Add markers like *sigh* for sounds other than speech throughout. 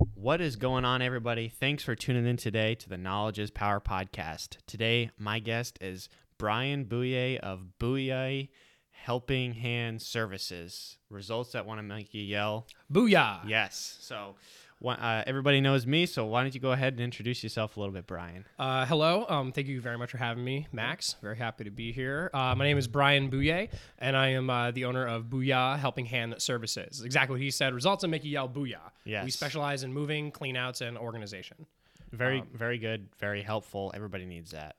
What is going on, everybody? Thanks for tuning in today to the Knowledge is Power podcast. Today, my guest is Brian Bouye of Bouye Helping Hand Services. Results that want to make you yell. Booyah! Yes. So, uh, everybody knows me, so why don't you go ahead and introduce yourself a little bit, Brian? Uh, hello. Um, thank you very much for having me, Max. Very happy to be here. Uh, my name is Brian Bouye, and I am uh, the owner of Booyah Helping Hand Services. Exactly what he said. Results that make you yell Booyah. Yes. We specialize in moving, cleanouts, and organization. Very, very good, very helpful. Everybody needs that.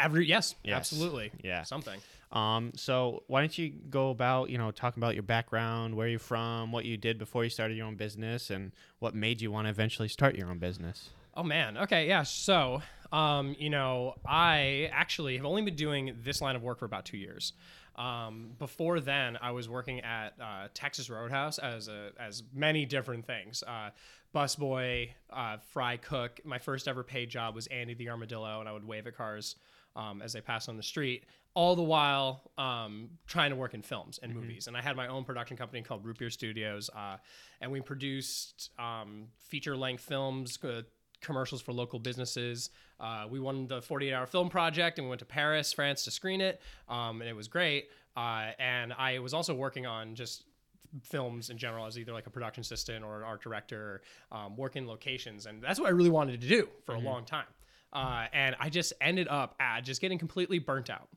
Every yes, Yes. absolutely. Yeah. Something. Um, so why don't you go about, you know, talking about your background, where you're from, what you did before you started your own business, and what made you want to eventually start your own business? Oh man. Okay. Yeah. So, um, you know, I actually have only been doing this line of work for about two years. Um, before then, I was working at uh, Texas Roadhouse as a, as many different things. Uh, busboy, uh, fry cook. My first ever paid job was Andy the Armadillo, and I would wave at cars um, as they passed on the street. All the while um, trying to work in films and movies, and I had my own production company called Root Beer Studios, uh, and we produced um, feature length films. Uh, commercials for local businesses. Uh, we won the 48 hour film project and we went to Paris, France to screen it. Um, and it was great. Uh, and I was also working on just films in general as either like a production assistant or an art director, um, working locations. And that's what I really wanted to do for a long time. Uh, and I just ended up at just getting completely burnt out.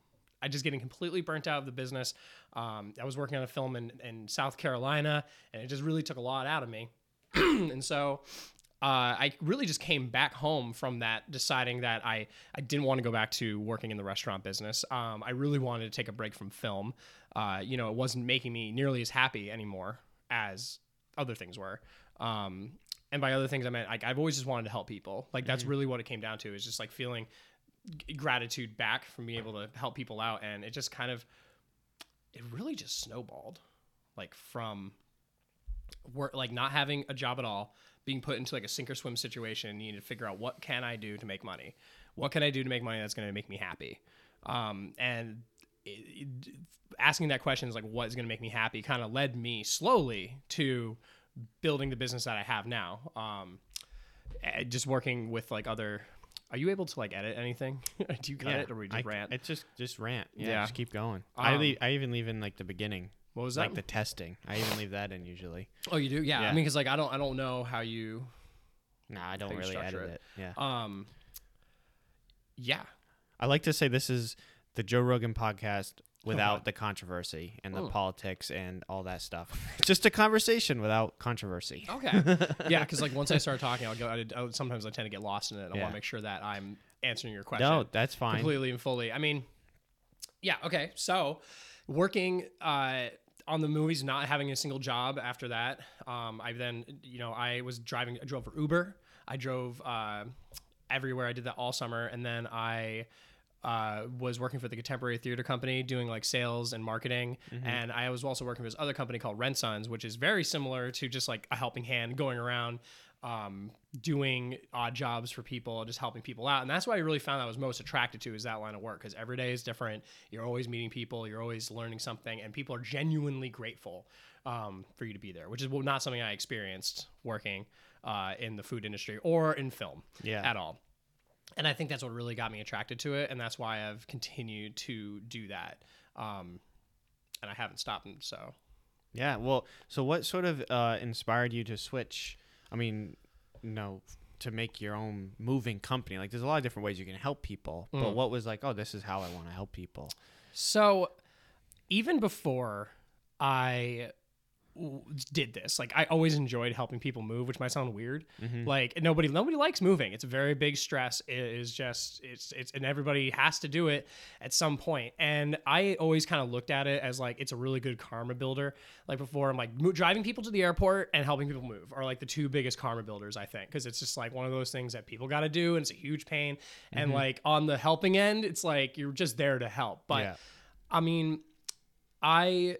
I just getting completely burnt out of the business. Um, I was working on a film in, in South Carolina and it just really took a lot out of me. *clears throat* and so uh, I really just came back home from that, deciding that I, I didn't want to go back to working in the restaurant business. Um, I really wanted to take a break from film. Uh, you know, it wasn't making me nearly as happy anymore as other things were. Um, and by other things, I meant like I've always just wanted to help people. Like that's really what it came down to is just like feeling gratitude back from being able to help people out, and it just kind of, it really just snowballed, like from work like not having a job at all being put into like a sink or swim situation and needing to figure out what can i do to make money? What can i do to make money that's going to make me happy? Um, and it, it- asking that question is like what is going to make me happy kind of led me slowly to building the business that i have now um, eh, just working with like other are you able to like edit anything *laughs* do you cut it or we just I, rant It's just just rant. Yeah, Yeah. just keep going. I Um, leave, I even leave in like the beginning, what was that like the testing. I even leave that in usually. oh you do yeah, Yeah. i mean because like i don't i don't know how you Nah, I don't really edit it. it. Yeah, um yeah I like to say this is the Joe Rogan podcast without the controversy and the Oh. politics and all that stuff. *laughs* just a conversation without controversy. Okay. *laughs* yeah, because like once I start talking, I'll go. I, I, sometimes I tend to get lost in it. I Yeah. want to make sure that I'm answering your question No, that's fine. completely and fully. I mean, yeah. Okay. So, working uh, on the movies, not having a single job after that. Um, I then, you know, I was driving. I drove for Uber. I drove uh, everywhere. I did that all summer, and then I. Uh, was working for the Contemporary Theater Company doing like sales and marketing, and I was also working for this other company called Rent Sons, which is very similar to just like a helping hand, going around um, doing odd jobs for people, just helping people out. And that's what I really found I was most attracted to is that line of work because every day is different. You're always meeting people, you're always learning something, and people are genuinely grateful um, for you to be there, which is not something I experienced working uh, in the food industry or in film Yeah. at all. And I think that's what really got me attracted to it, and that's why I've continued to do that. Um, and I haven't stopped. So Yeah. Well, so what sort of uh, inspired you to switch? I mean, you know, to make your own moving company. Like, there's a lot of different ways you can help people. But Mm. what was like, oh, this is how I want to help people. So even before I did this, like I always enjoyed helping people move, which might sound weird. Mm-hmm. Like nobody nobody likes moving. It's a very big stress. It is just it's it's and everybody has to do it at some point. And I always kind of looked at it as like it's a really good karma builder. Like before, I'm like mo- driving people to the airport and helping people move are like the two biggest karma builders, I think, because it's just like one of those things that people got to do, and it's a huge pain. And mm-hmm. like on the helping end, it's like you're just there to help. But Yeah. I mean, I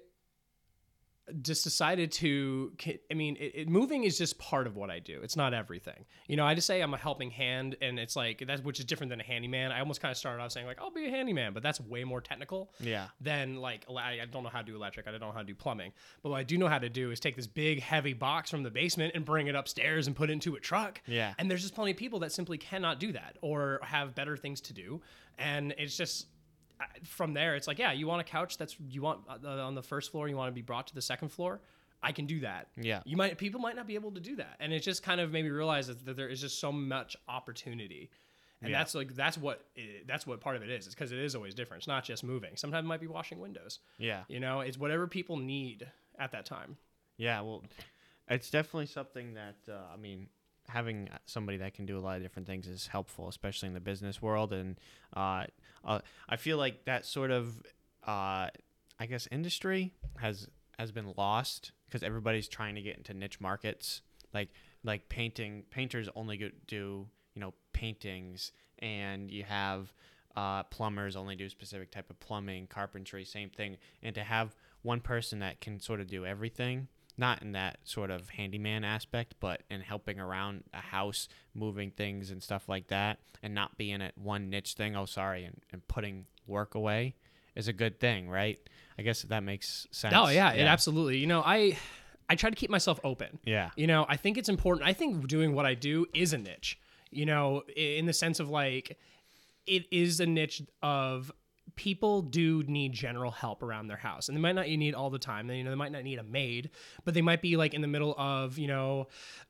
just decided to i mean it, it, moving is just part of what i do. It's not everything. You know i just say i'm a helping hand and it's like that's which is different than a handyman. I almost kind of started off saying like i'll be a handyman but that's way more technical Yeah. than like i don't know how to do electric. I don't know how to do plumbing. But what i do know how to do is take this big heavy box from the basement and bring it upstairs and put it into a truck. Yeah. and there's just plenty of people that simply cannot do that or have better things to do. And it's just from there it's like yeah you want a couch that's you want uh, on the first floor you want to be brought to the second floor i can do that. Yeah. you might people might not be able to do that. And it just kind of made me realize that, that there is just so much opportunity. And Yeah. that's like that's what it, that's what part of it is. It's because it is always different. It's not just moving. Sometimes it might be washing windows. Yeah. you know it's whatever people need at that time. Yeah, well, it's definitely something that uh, I mean, having somebody that can do a lot of different things is helpful, especially in the business world. And uh, uh, I feel like that sort of, uh, I guess, industry has has been lost because everybody's trying to get into niche markets, like like painting. Painters only do you know paintings, and you have uh, plumbers only do specific type of plumbing, carpentry, same thing. And to have one person that can sort of do everything, not in that sort of handyman aspect, but in helping around a house, moving things and stuff like that, and not being at one niche thing, oh, sorry, and, and putting work away is a good thing, right? I guess that makes sense. oh yeah, it absolutely you know i i try to keep myself open Yeah. You know, I think it's important. I think doing what I do is a niche, you know, in the sense of like, it is a niche of people do need general help around their house and they might not need all the time they you know they might not need a maid but they might be like in the middle of you know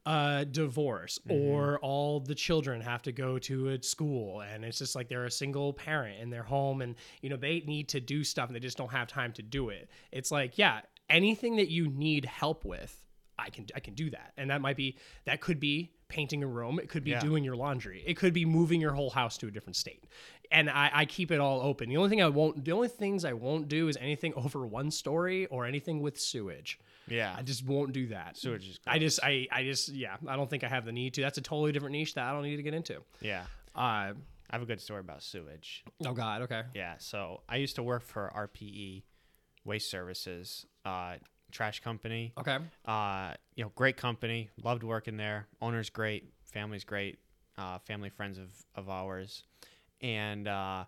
a divorce mm-hmm. or all the children have to go to a school and it's just like they're a single parent in their home and you know they need to do stuff and they just don't have time to do it it's like yeah anything that you need help with I can I can do that. And that might be that could be painting a room. It could be Yeah. doing your laundry. It could be moving your whole house to a different state. And I, I keep it all open. The only thing I won't the only things I won't do is anything *laughs* over one story or anything with sewage. Yeah. I just won't do that. Sewage is I just I I just yeah, I don't think I have the need to. That's a totally different niche that I don't need to get into. yeah. Uh I have a good story about sewage. oh god, okay. Yeah, so I used to work for RPE Waste Services, uh, trash company. Okay. Uh, you know, great company. Loved working there. Owner's great. Family's great. Uh, family friends of, of ours, and uh,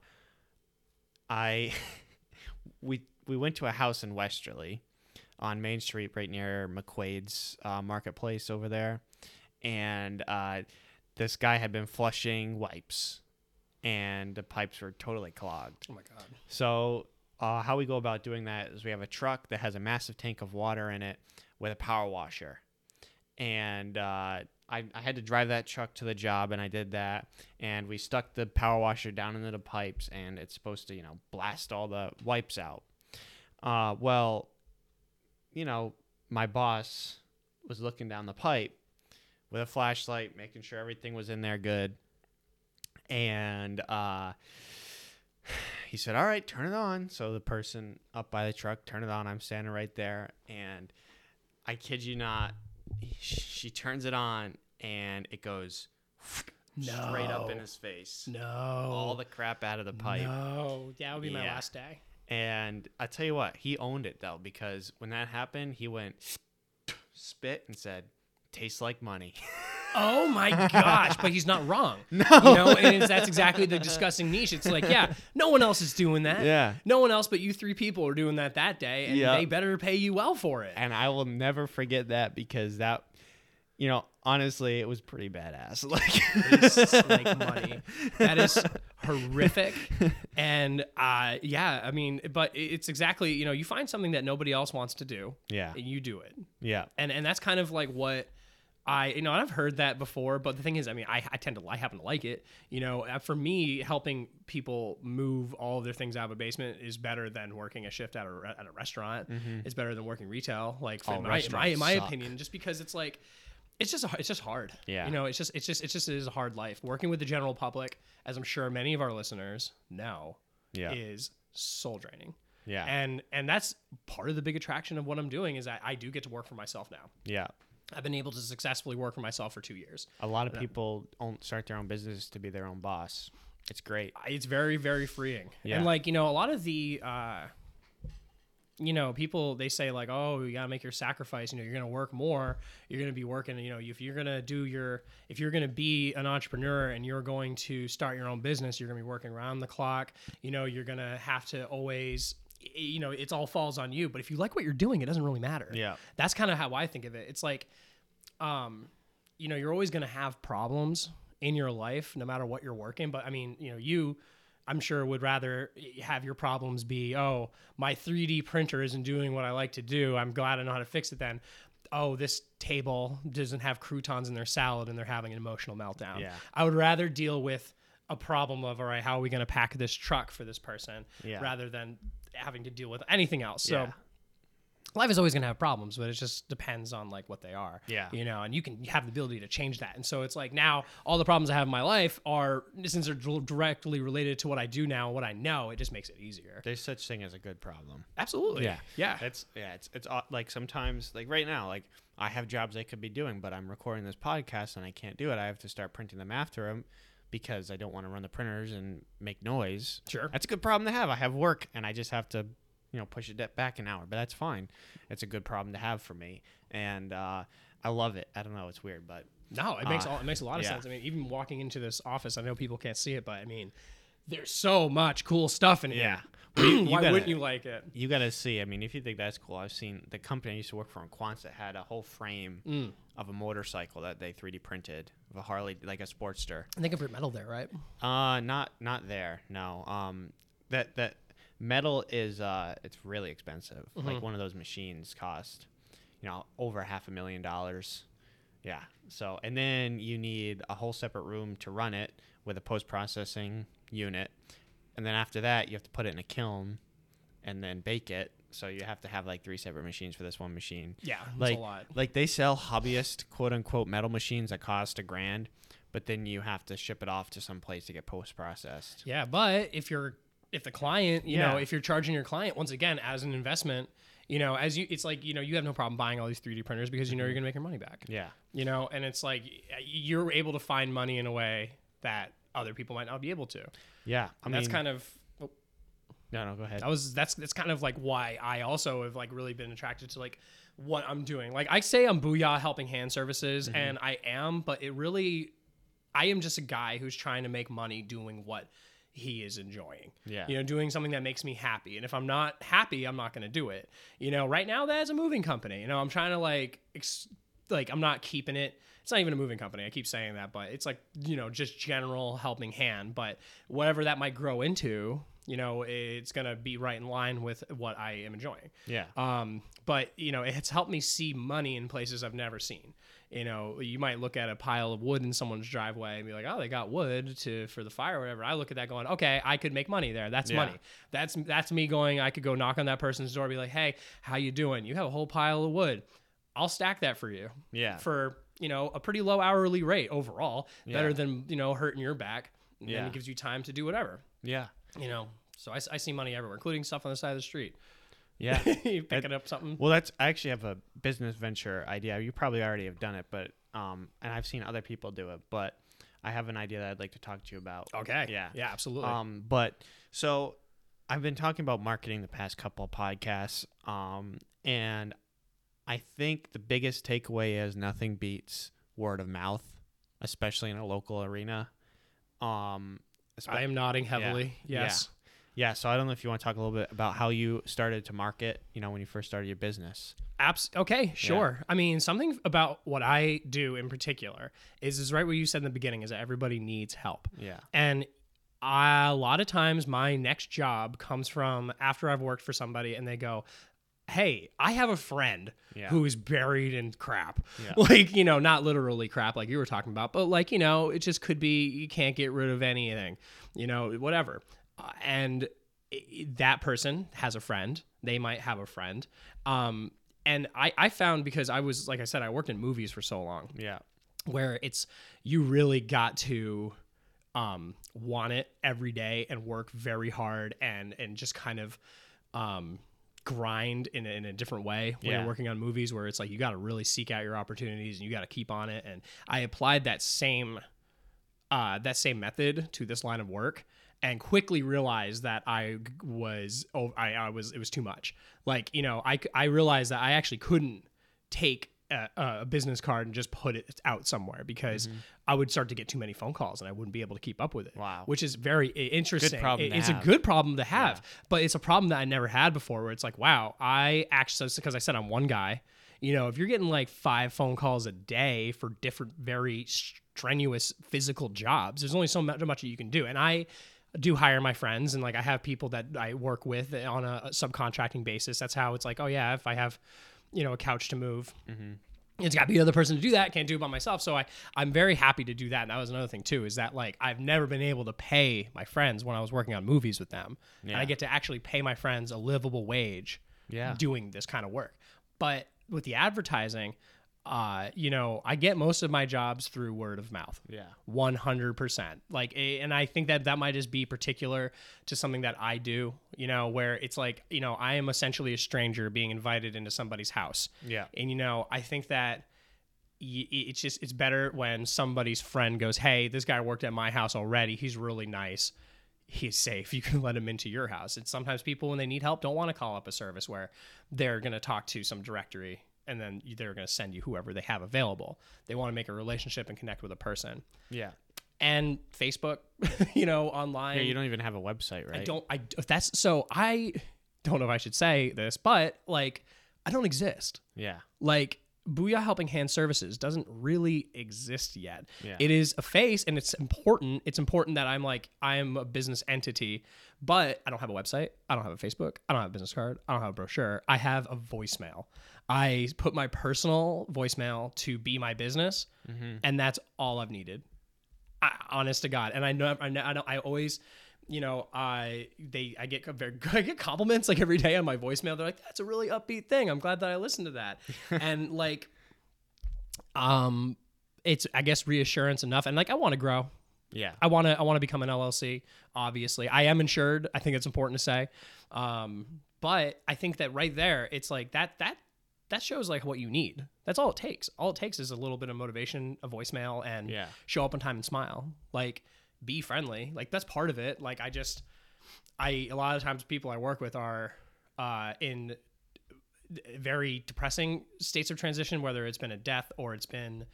I *laughs* we we went to a house in Westerly on Main Street, right near McQuade's uh, Marketplace over there, and uh, this guy had been flushing wipes, and the pipes were totally clogged. Oh my god. So, uh, how we go about doing that is we have a truck that has a massive tank of water in it with a power washer. And uh, I, I had to drive that truck to the job, and I did that. And we stuck the power washer down into the pipes, and it's supposed to, you know, blast all the wipes out. Uh, well, you know, my boss was looking down the pipe with a flashlight, making sure everything was in there good. And uh, *sighs* he said, "All right, turn it on." So the person up by the truck turned it on. I'm standing right there, and I kid you not, she turns it on, and it goes straight up in his face. No. All the crap out of the pipe. No. That would be my last day. And I tell you what, he owned it though because when that happened, he went spit and said, "Tastes like money." *laughs* Oh my gosh, but he's not wrong. *laughs* No. You know, and it's, that's exactly the disgusting niche. It's like, yeah, no one else is doing that. Yeah. No one else but you three people are doing that that day, and Yeah. they better pay you well for it. and I will never forget that because that, you know, honestly, it was pretty badass. *laughs* Like, Tastes like *laughs* money. That is horrific. And uh, yeah, I mean, but it's exactly, you know, you find something that nobody else wants to do, yeah, and you do it. yeah, and and that's kind of like what I you know I've heard that before, but the thing is, I mean, I, I tend to I happen to like it. You know, uh, for me, helping people move all of their things out of a basement is better than working a shift at a at a restaurant. It's better than working retail, like Mm-hmm. In my, my in my suck. opinion, just because it's like. It's just it's just hard. Yeah. You know, it's just it's just it's just it is a hard life. Working with the general public, as I'm sure many of our listeners know, yeah, is soul draining. yeah, And and that's part of the big attraction of what I'm doing is I do get to work for myself now. yeah. I've been able to successfully work for myself for two years. A lot of people own, start their own business to be their own boss. It's great. It's very, very freeing. Yeah. And like, you know, a lot of the uh you know, people they say like, oh, you gotta make your sacrifice. You know, you're gonna work more. You're gonna be working. You know, if you're gonna do your, if you're gonna be an entrepreneur and you're going to start your own business, you're gonna be working around the clock. You know, you're gonna have to always, you know, it's all falls on you. But if you like what you're doing, it doesn't really matter. Yeah. That's kind of how I think of it. It's like, um, you know, you're always gonna have problems in your life, no matter what you're working. But I mean, you know, you I'm sure would rather have your problems be, oh, my 3D printer isn't doing what I like to do. I'm glad I know how to fix it then. Oh, this table doesn't have croutons in their salad and they're having an emotional meltdown. Yeah. I would rather deal with a problem of, all right, how are we going to pack this truck for this person Yeah. rather than having to deal with anything else. So Yeah. life is always going to have problems, but it just depends on like what they are. Yeah. You know, and you can have the ability to change that. And so it's like now all the problems I have in my life are since they're dir- directly related to what I do now, what I know, it just makes it easier. There's such thing as a good problem. Absolutely. Yeah, Yeah. It's yeah, it's it's like sometimes like right now, like I have jobs I could be doing, but I'm recording this podcast and I can't do it. I have to start printing them after them because I don't want to run the printers and make noise. Sure. That's a good problem to have. I have work and I just have to, you know, push it back an hour, but that's fine. It's a good problem to have for me, and uh, I love it. I don't know, it's weird, but No, it makes Uh, all, it makes a lot of yeah. sense. I mean, even walking into this office, I know people can't see it, but I mean, there's so much cool stuff in here. Yeah. *clears throat* Why gotta- wouldn't you like it? you got to see. I mean, if you think that's cool, I've seen the company I used to work for in Quonset had a whole frame Mm. Of a motorcycle that they 3D printed of a Harley, like a Sportster. I think of your metal there, right? Uh, not not there. No. Um, that that metal is uh, it's really expensive. Like one of those machines cost, you know, over half a million dollars. Yeah. So and then you need a whole separate room to run it with a post processing unit, and then after that you have to put it in a kiln, and then bake it. So you have to have like three separate machines for this one machine Yeah, like a lot. like they sell hobbyist quote unquote metal machines that cost a grand, but then you have to ship it off to some place to get post processed. Yeah, but if you're if the client, you know, if you're charging your client once again as an investment, you know, as you it's like, you know, you have no problem buying all these 3D printers because you know mm-hmm. you're going to make your money back. Yeah, You know, and it's like you're able to find money in a way that other people might not be able to. yeah. I And mean, that's kind of no, no. Go ahead. that was that's that's kind of like why I also have like really been attracted to like what I'm doing. Like I say I'm Booyah helping hand services mm-hmm. and I am, but it really I am just a guy who's trying to make money doing what he is enjoying. Yeah. You know, doing something that makes me happy. And if I'm not happy, I'm not going to do it. You know, right now that's a moving company. You know, I'm trying to like ex- like I'm not keeping it. It's not even a moving company. I keep saying that, but it's like, you know, just general helping hand, but whatever that might grow into, you know, it's going to be right in line with what I am enjoying. yeah, Um, but you know, it's helped me see money in places I've never seen. You know, you might look at a pile of wood in someone's driveway and be like, "Oh, they got wood to for the fire or whatever." I look at that going, "Okay, I could make money there. That's Yeah. money. That's that's me going. I could go knock on that person's door, and be like, "Hey, how you doing? You have a whole pile of wood. I'll stack that for you yeah, for you know a pretty low hourly rate overall, Yeah. better than you know hurting your back. And then it gives you time to do whatever. yeah, You know, so I see money everywhere, including stuff on the side of the street. yeah. *laughs* you picking up something. well, that's I actually have a business venture idea. You probably already have done it, but um, and I've seen other people do it, but I have an idea that I'd like to talk to you about. Okay. Yeah. Yeah, absolutely. Um, but so I've been talking about marketing the past couple of podcasts, um, and I think the biggest takeaway is nothing beats word of mouth, especially in a local arena. Um, I am nodding heavily. Yeah. Yes. yeah. Yeah, so I don't know if you want to talk a little bit about how you started to market. You know, when you first started your business. Abs- okay, sure. I mean, something about what I do in particular is is right what you said in the beginning is that everybody needs help. Yeah. And a lot of times my next job comes from after I've worked for somebody and they go, "Hey, I have a friend Yeah. who is buried in crap." Yeah. *laughs* Like, you know, not literally crap like you were talking about, but like, you know, it just could be you can't get rid of anything, you know, whatever. Uh, and that person has a friend. They might have a friend. Um and I, I found because I was like I said, I worked in movies for so long Yeah. where it's you really got to um, want it every day and work very hard and and just kind of um, grind in a, in a different way when Yeah. you're working on movies where it's like you got to really seek out your opportunities and you got to keep on it and I applied that same uh, that same method to this line of work and quickly realized that I was oh I, I was it was too much. Like you know I I realized that I actually couldn't take a, a business card and just put it out somewhere because I would start to get too many phone calls and I wouldn't be able to keep up with it. Wow. which is very interesting. It- it's have. a good problem to have, but it's a problem that I never had before. Where it's like, wow, I actually because I said I'm one guy. You know, if you're getting like five phone calls a day for different, very strenuous physical jobs, there's only so much, much that you can do. And I do hire my friends, and like I have people that I work with on a, a subcontracting basis. That's how it's like, oh yeah, if I have, you know, a couch to move, mm-hmm. it's got to be the other person to do that. Can't do it by myself. So I, I'm very happy to do that. And that was another thing too, is that like I've never been able to pay my friends when I was working on movies with them. And Yeah. I get to actually pay my friends a livable wage Yeah. doing this kind of work. But with the advertising, uh, you know, I get most of my jobs through word of mouth. Yeah. 100%. Like, and I think that that might just be particular to something that I do, you know, where it's like, you know, I am essentially a stranger being invited into somebody's house. Yeah. And, you know, I think that it's just, it's better when somebody's friend goes, Hey, this guy worked at my house already. He's really nice. He's safe. *laughs* You can let him into your house. And sometimes people, when they need help, don't want to call up a service where they're going to talk to some directory and then they're going to send you whoever they have available. They want to make a relationship and connect with a person Yeah. and Facebook, *laughs* you know, online. Yeah. You don't even have a website, right? I don't. I that's so. I don't know if I should say this, but like, I don't exist. Yeah. Like, Booyah Helping Hand Services doesn't really exist yet. Yeah. It is a face, and it's important. It's important that I'm like I am a business entity, but I don't have a website. I don't have a Facebook. I don't have a business card. I don't have a brochure. I have a voicemail. I put my personal voicemail to be my business, and that's all I've needed. I, honest to God, and I know I know I, know, I always, you know, I they I get very *laughs* I get compliments like every day on my voicemail. They're like, "That's a really upbeat thing. I'm glad that I listened to that." *laughs* and like, um, it's I guess reassurance enough, and like I want to grow. Yeah. I want to I want to become an LLC. Obviously, I am insured. I think it's important to say. Um, but I think that right there, it's like that that that shows like what you need. That's all it takes. All it takes is a little bit of motivation, a voicemail, and Yeah. show up on time and smile. Like be friendly. Like that's part of it. Like I just I a lot of times people I work with are uh, in very depressing states of transition, whether it's been a death or it's been,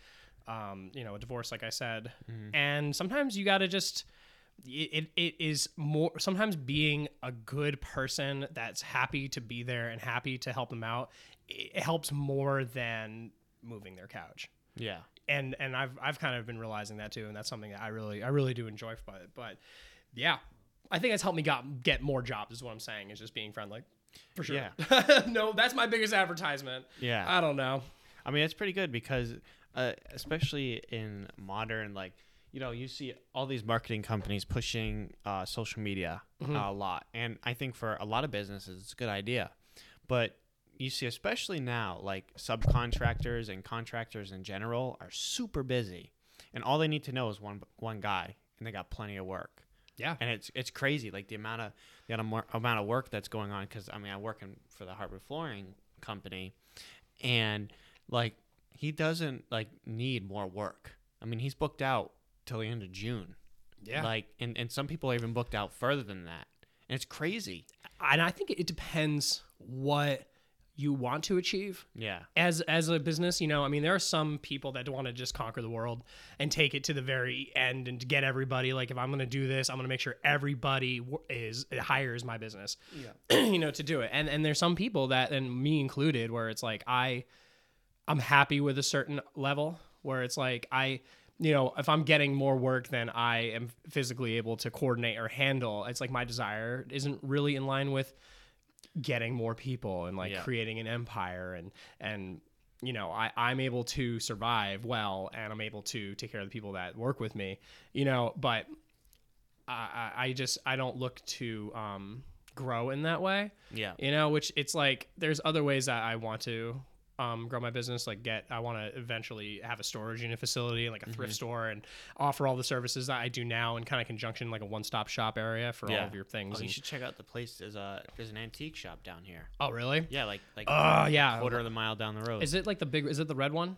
um, you know, a divorce, like I said. And sometimes you got to just, it, it is more, sometimes being a good person that's happy to be there and happy to help them out, it helps more than moving their couch. Yeah. And, and I've, I've kind of been realizing that too. And that's something that I really, I really do enjoy about it. But yeah, I think it's helped me got, get more jobs is what I'm saying is just being friendly. For sure. Yeah. *laughs* no, that's my biggest advertisement. Yeah. I don't know. I mean, it's pretty good because, uh, especially in modern, like, you know, you see all these marketing companies pushing uh, social media a lot. And I think for a lot of businesses, it's a good idea. But you see, especially now, like subcontractors and contractors in general are super busy. And all they need to know is one, one guy, and they got plenty of work. Yeah. and it's it's crazy like the amount of the amount of, work that's going on because I mean I work in for the hardwood flooring company, and like he doesn't like need more work. I mean he's booked out till the end of June. Yeah. Like and and some people are even booked out further than that, and it's crazy. and I think it depends what you want to achieve Yeah. as as a business you know i mean there are some people that want to just conquer the world and take it to the very end and get everybody like if i'm going to do this i'm going to make sure everybody is hires my business yeah *clears throat* you know to do it and and there's some people that and me included where it's like i i'm happy with a certain level where it's like i you know if i'm getting more work than i am physically able to coordinate or handle it's like my desire isn't really in line with getting more people and like Yeah. creating an empire and and you know I, i'm able to survive well and i'm able to take care of the people that work with me you know but i i I just i don't look to um grow in that way Yeah. you know which it's like there's other ways that i want to um, grow my business like get i want to eventually have a storage unit facility like a thrift Mm-hmm. store and offer all the services that i do now in kind of conjunction like a one-stop shop area for all of your things Oh, you and- should check out the place. There's a there's an antique shop down here. oh really Yeah, like like Oh, a yeah. quarter of a mile down the road. is it like the big is it the red one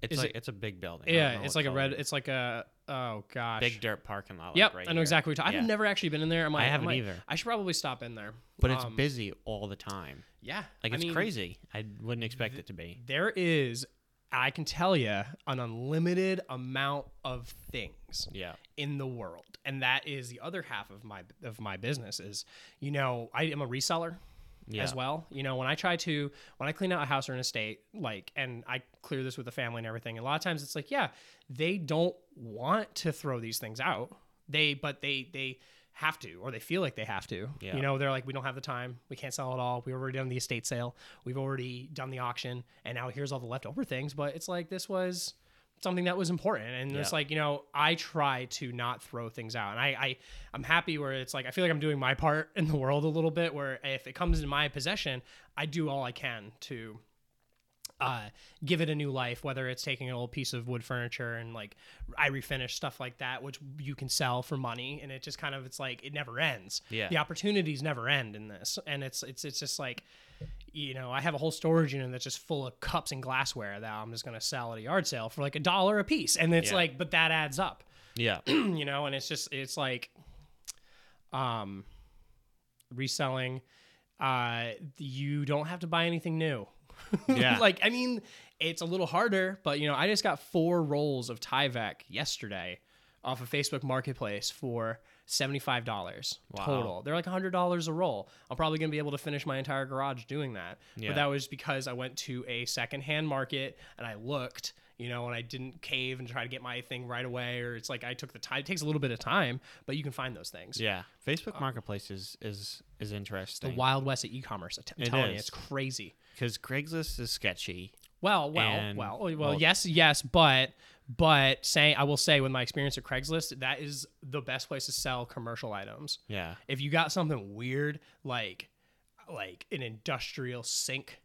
it's is like it- it's a big building. Yeah, it's like a red. it. It's like a Oh gosh. big dirt parking lot. like, Yep, right I know here. exactly what you're talking. Yeah. I've never actually been in there. I'm like, I haven't I'm like, either. I should probably stop in there. But it's Um, busy all the time. Yeah, Like I it's mean, crazy. I wouldn't expect it to be. There is, I can tell you, an unlimited amount of things Yeah. in the world, and that is the other half of my of my business. Is you know I am a reseller. Yeah. as well. You know, when I try to when I clean out a house or an estate, like and I clear this with the family and everything, a lot of times it's like, yeah, they don't want to throw these things out. They but they they have to or they feel like they have to. Yeah. You know, they're like, we don't have the time. We can't sell it all. We've already done the estate sale. We've already done the auction. And now here's all the leftover things. But it's like this was something that was important. And it's like you know i try to not throw things out. And I, I i'm happy where it's like i feel like i'm doing my part *laughs* in the world a little bit where if it comes in my possession i do all i can to uh, give it a new life, whether it's taking an old piece of wood furniture and like I refinish stuff like that, which you can sell for money, and it just kind of it's like it never ends. Yeah. the opportunities never end in this, and it's it's it's just like you know I have a whole storage unit that's just full of cups and glassware that I'm just gonna sell at a yard sale for like a dollar a piece, and it's Yeah. like but that adds up, Yeah. *clears throat* you know, and it's just it's like um reselling. Uh, you don't have to buy anything new. *laughs* Yeah. like, I mean, it's a little harder, but you know, I just got four rolls of Tyvek yesterday off of Facebook Marketplace for $75 Wow. total. They're like $100 a roll. I'm probably going to be able to finish my entire garage doing that. Yeah. But that was because I went to a secondhand market and I looked, you know, and I didn't cave and try to get my thing right away or it's like I took the time. It takes a little bit of time, but you can find those things. Yeah. Facebook uh, Marketplace is is is interesting. The Wild West of e-commerce. I'm It telling you, it's crazy. because Craigslist is sketchy. Well, well, And- well, oh, well, well- yes, yes, but but saying I will say with my experience at Craigslist, that is the best place to sell commercial items. Yeah. If you got something weird like like an industrial sink,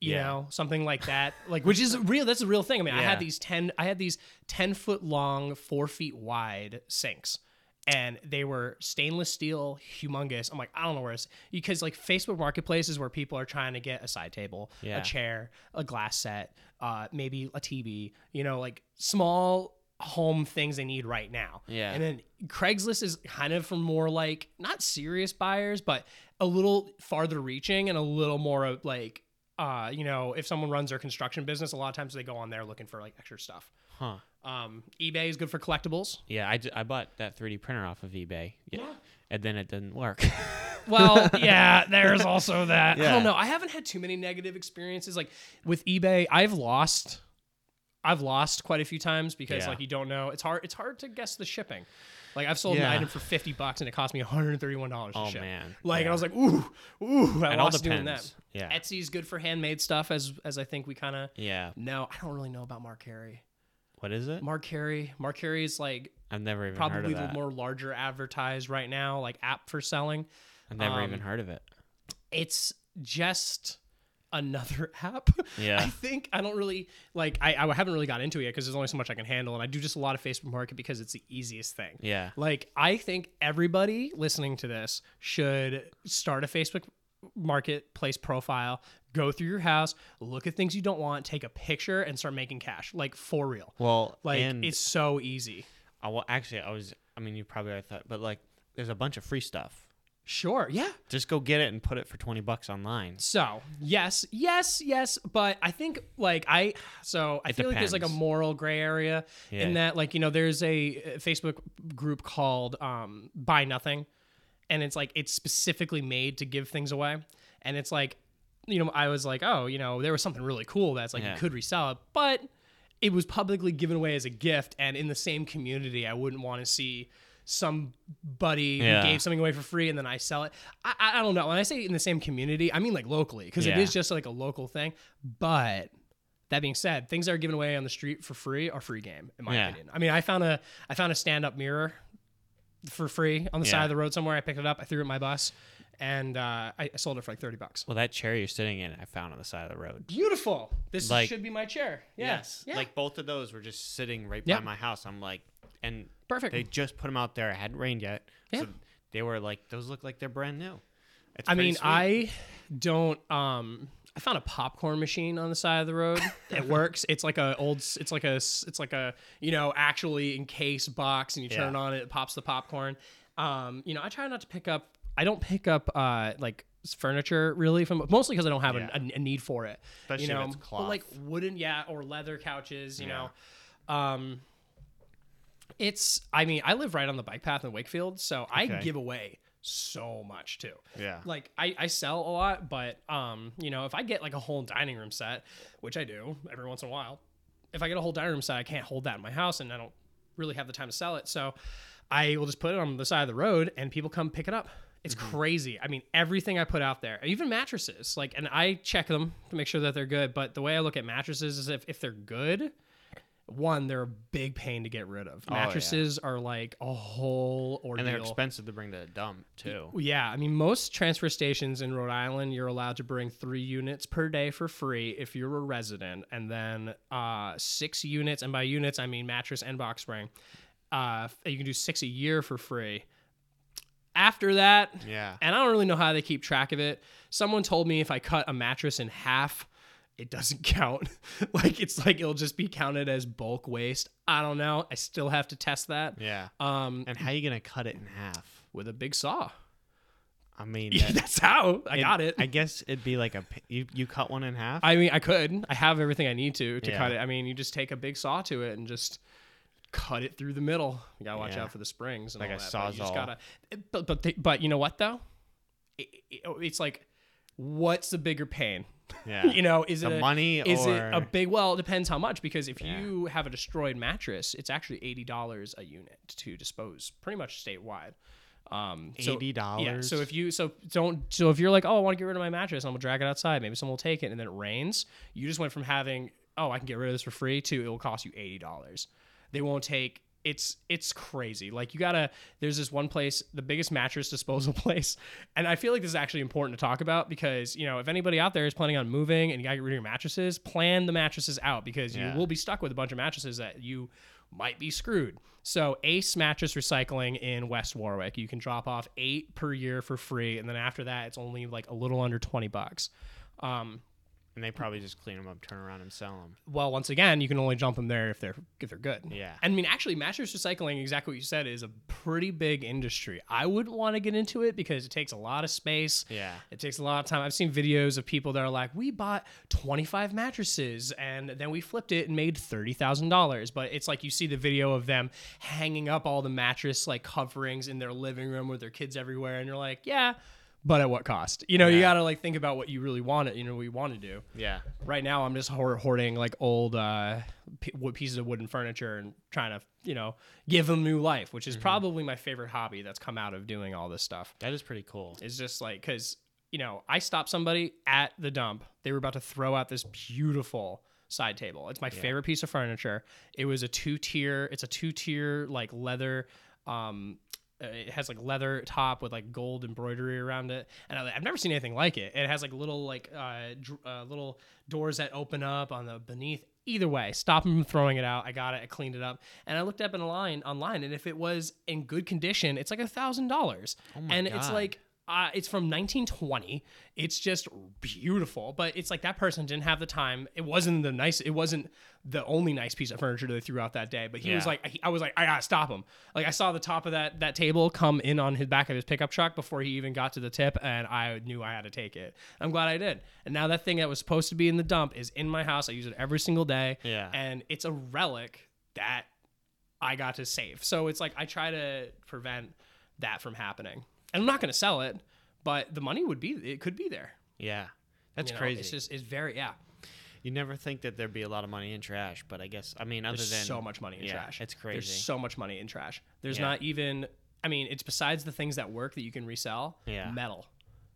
you Yeah. know, something like that, like which is real. That's a real thing. I mean, I had these ten, I had these ten foot long, four feet wide sinks. And they were stainless steel, humongous. I'm like, I don't know where it's because like Facebook Marketplace is where people are trying to get a side table, Yeah. a chair, a glass set, uh, maybe a TV, you know, like small home things they need right now. Yeah. And then Craigslist is kind of for more like not serious buyers, but a little farther reaching and a little more of like, uh, you know, if someone runs their construction business, a lot of times they go on there looking for like extra stuff. Huh. Um, eBay is good for collectibles. Yeah. I, I bought that 3D printer off of eBay. Yeah. And then it didn't work. *laughs* Well, yeah, there's also *laughs* that. I don't know. I haven't had too many negative experiences. Like with eBay, I've lost. I've lost quite a few times because Yeah. like you don't know. It's hard. It's hard to guess the shipping. Like I've sold Yeah. an item for fifty bucks and it cost me one hundred and thirty-one dollars Oh, ship. man. Like Yeah. I was like, ooh, ooh, I it all lost doing that. Yeah. Etsy's good for handmade stuff, as as I think we kind of Yeah. know. I don't really know about Mercari. What is it? Mercari. Mark Carey is like I've never even heard probably the more larger advertised right now, like app for selling. I've never um, even heard of it. it's just another *laughs* app. Yeah. I think I don't really like I, I haven't really got into it yet because there's only so much I can handle and I do just a lot of Facebook market because it's the easiest thing. Yeah. Like I think everybody listening to this should start a Facebook marketplace profile, go through your house, look at things you don't want, take a picture and start making cash. Like for real. Well, Like it's so easy. I, well, actually, I was. I mean, you probably already thought, but like, there's a bunch of free stuff. Sure. Yeah. Just go get it and put it for twenty bucks online. So yes, yes, yes, but I think like I so I It feel like there's like a moral gray area in that like you know there's a uh, Facebook group called um, Buy Nothing, and it's like it's specifically made to give things away, and it's like you know I was like oh you know there was something really cool that's like Yeah. you could resell it, but it was publicly given away as a gift, and in the same community I wouldn't want to see somebody Yeah. who gave something away for free and then I sell it. I, I, don't know. When I say in the same community, I mean like locally because it Yeah. is just like a local thing. But that being said, things that are given away on the street for free are free game, in my Yeah. opinion. I mean, I found a I found a stand up mirror for free on the side of the road somewhere. I picked it up, I threw it in my bus, and uh, I, I sold it for like thirty bucks. Well, that chair you're sitting in, I found on the side of the road. Beautiful. This Like- should be my chair. Yes. Yeah. Like both of those were just sitting right Yeah. by my house. I'm like, and perfect. they just put them out there. It hadn't rained yet. Yeah. So they were like, those look like they're brand new. It's I pretty mean, sweet. I don't um I found a popcorn machine on the side of the road. *laughs* It works. It's like a old. It's like a. It's like a you know actually encased box, and you turn Yeah. on it, it pops the popcorn. Um, you know, I try not to pick up. I don't pick up uh like furniture really from mostly because I don't have Yeah. a, a, need for it. Especially you know, but like wooden, yeah, or leather couches. You Yeah. know, um, it's. I mean, I live right on the bike path in Wakefield, so I give away so much too. Yeah. like I, I sell a lot but um you know if i get like a whole dining room set which i do every once in a while if i get a whole dining room set i can't hold that in my house and i don't really have the time to sell it. So i will just put it on the side of the road and people come pick it up. It's crazy. I mean everything i put out there even mattresses like and i check them to make sure that they're good but the way i look at mattresses is if, if they're good one they're a big pain to get rid of Oh, yeah. mattresses are like a whole ordeal and they're expensive to bring to a dump too. yeah, I mean, most transfer stations in Rhode Island, you're allowed to bring three units per day for free if you're a resident, and then uh, six units, and by units I mean mattress and box spring. Uh, you can do six a year for free. After that, Yeah. and I don't really know how they keep track of it. Someone told me if I cut a mattress in half, it doesn't *laughs* count. like it's like it'll just be counted as bulk waste. I don't know. I still have to test that. Yeah. Um, And how are you gonna cut it in half? with a big saw. I mean, *laughs* that- that's how I got it. I guess it'd be like a you you cut one in half. I mean, I could. I have everything I need to to Yeah. cut it. I mean, you just take a big saw to it and just cut it through the middle. You gotta watch Yeah. out for the springs and Like all a that. but you just gotta. But but they, but you know what though? It, it- it's like, what's the bigger pain? Yeah. *laughs* You know, is it a, money Is it a big? Well, it depends how much. Because if Yeah. you have a destroyed mattress, it's actually eighty dollars a unit to dispose, pretty much statewide. Um, so- $80? Yeah. So if you so don't so if you're like, oh, I want to get rid of my mattress, I'm gonna drag it outside. Maybe someone will take it, and then it rains. You just went from having, oh, I can get rid of this for free to it will cost you eighty dollars. They won't take. It's it's crazy. Like you gotta. There's this one place, the biggest mattress disposal *laughs* place, and I feel like this is actually important to talk about because you know if anybody out there is planning on moving and you gotta get rid of your mattresses, plan the mattresses out because Yeah. you will be stuck with a bunch of mattresses that you might be screwed. So Ace Mattress Recycling in West Warwick, you can drop off eight per year for free, and then after that, it's only like a little under twenty bucks. Um, and they probably just clean them up, turn around, and sell them. well, once again, you can only jump them there if they're if they're good. Yeah. And I mean, actually, mattress recycling, exactly what you said, is a pretty big industry. I wouldn't want to get into it because it takes a lot of space. Yeah. It takes a lot of time. I've seen videos of people that are like, we bought 25 mattresses and then we flipped it and made $30,000. But it's like you see the video of them hanging up all the mattress like coverings in their living room with their kids everywhere. And you're like, yeah, but at what cost? You know, you got to like think about what you really want to, you know, what you want to do Yeah. right now I'm just hoard- hoarding like old uh, p- pieces of wooden furniture and trying to you know give them new life, which is probably my favorite hobby that's come out of doing all this stuff. That is pretty cool. It's just like because you know I stopped somebody at the dump. They were about to throw out this beautiful side table. It's my favorite piece of furniture. It was a two tier. It's a two tier like leather. Um, uh, it has like leather top with like gold embroidery around it, and I, I've never seen anything like it. It has like little like uh, dr- uh, little doors that open up on the beneath. Either way, stop them from throwing it out. I got it. I cleaned it up, and I looked up in a line online, and if it was in good condition, it's like a thousand dollars. my And it's like uh, it's from 1920. It's just beautiful, but it's like that person didn't have the time. It wasn't the nice. It wasn't the only nice piece of furniture they threw out that day. But he was like, I, I was like, I gotta stop him. Like I saw the top of that that table come in on his back of his pickup truck before he even got to the tip, and I knew I had to take it. I'm glad I did. And now that thing that was supposed to be in the dump is in my house. I use it every single day. Yeah. and it's a relic that I got to save. So it's like I try to prevent that from happening. And I'm not going to sell it, but the money would be it could be there. Yeah. That's You know, crazy. It's just it's very yeah. you never think that there'd be a lot of money in trash, but I guess I mean other There's than so much money in yeah, trash. It's crazy. There's so much money in trash. There's Yeah. not even I mean, it's besides the things that work that you can resell. Yeah. Metal.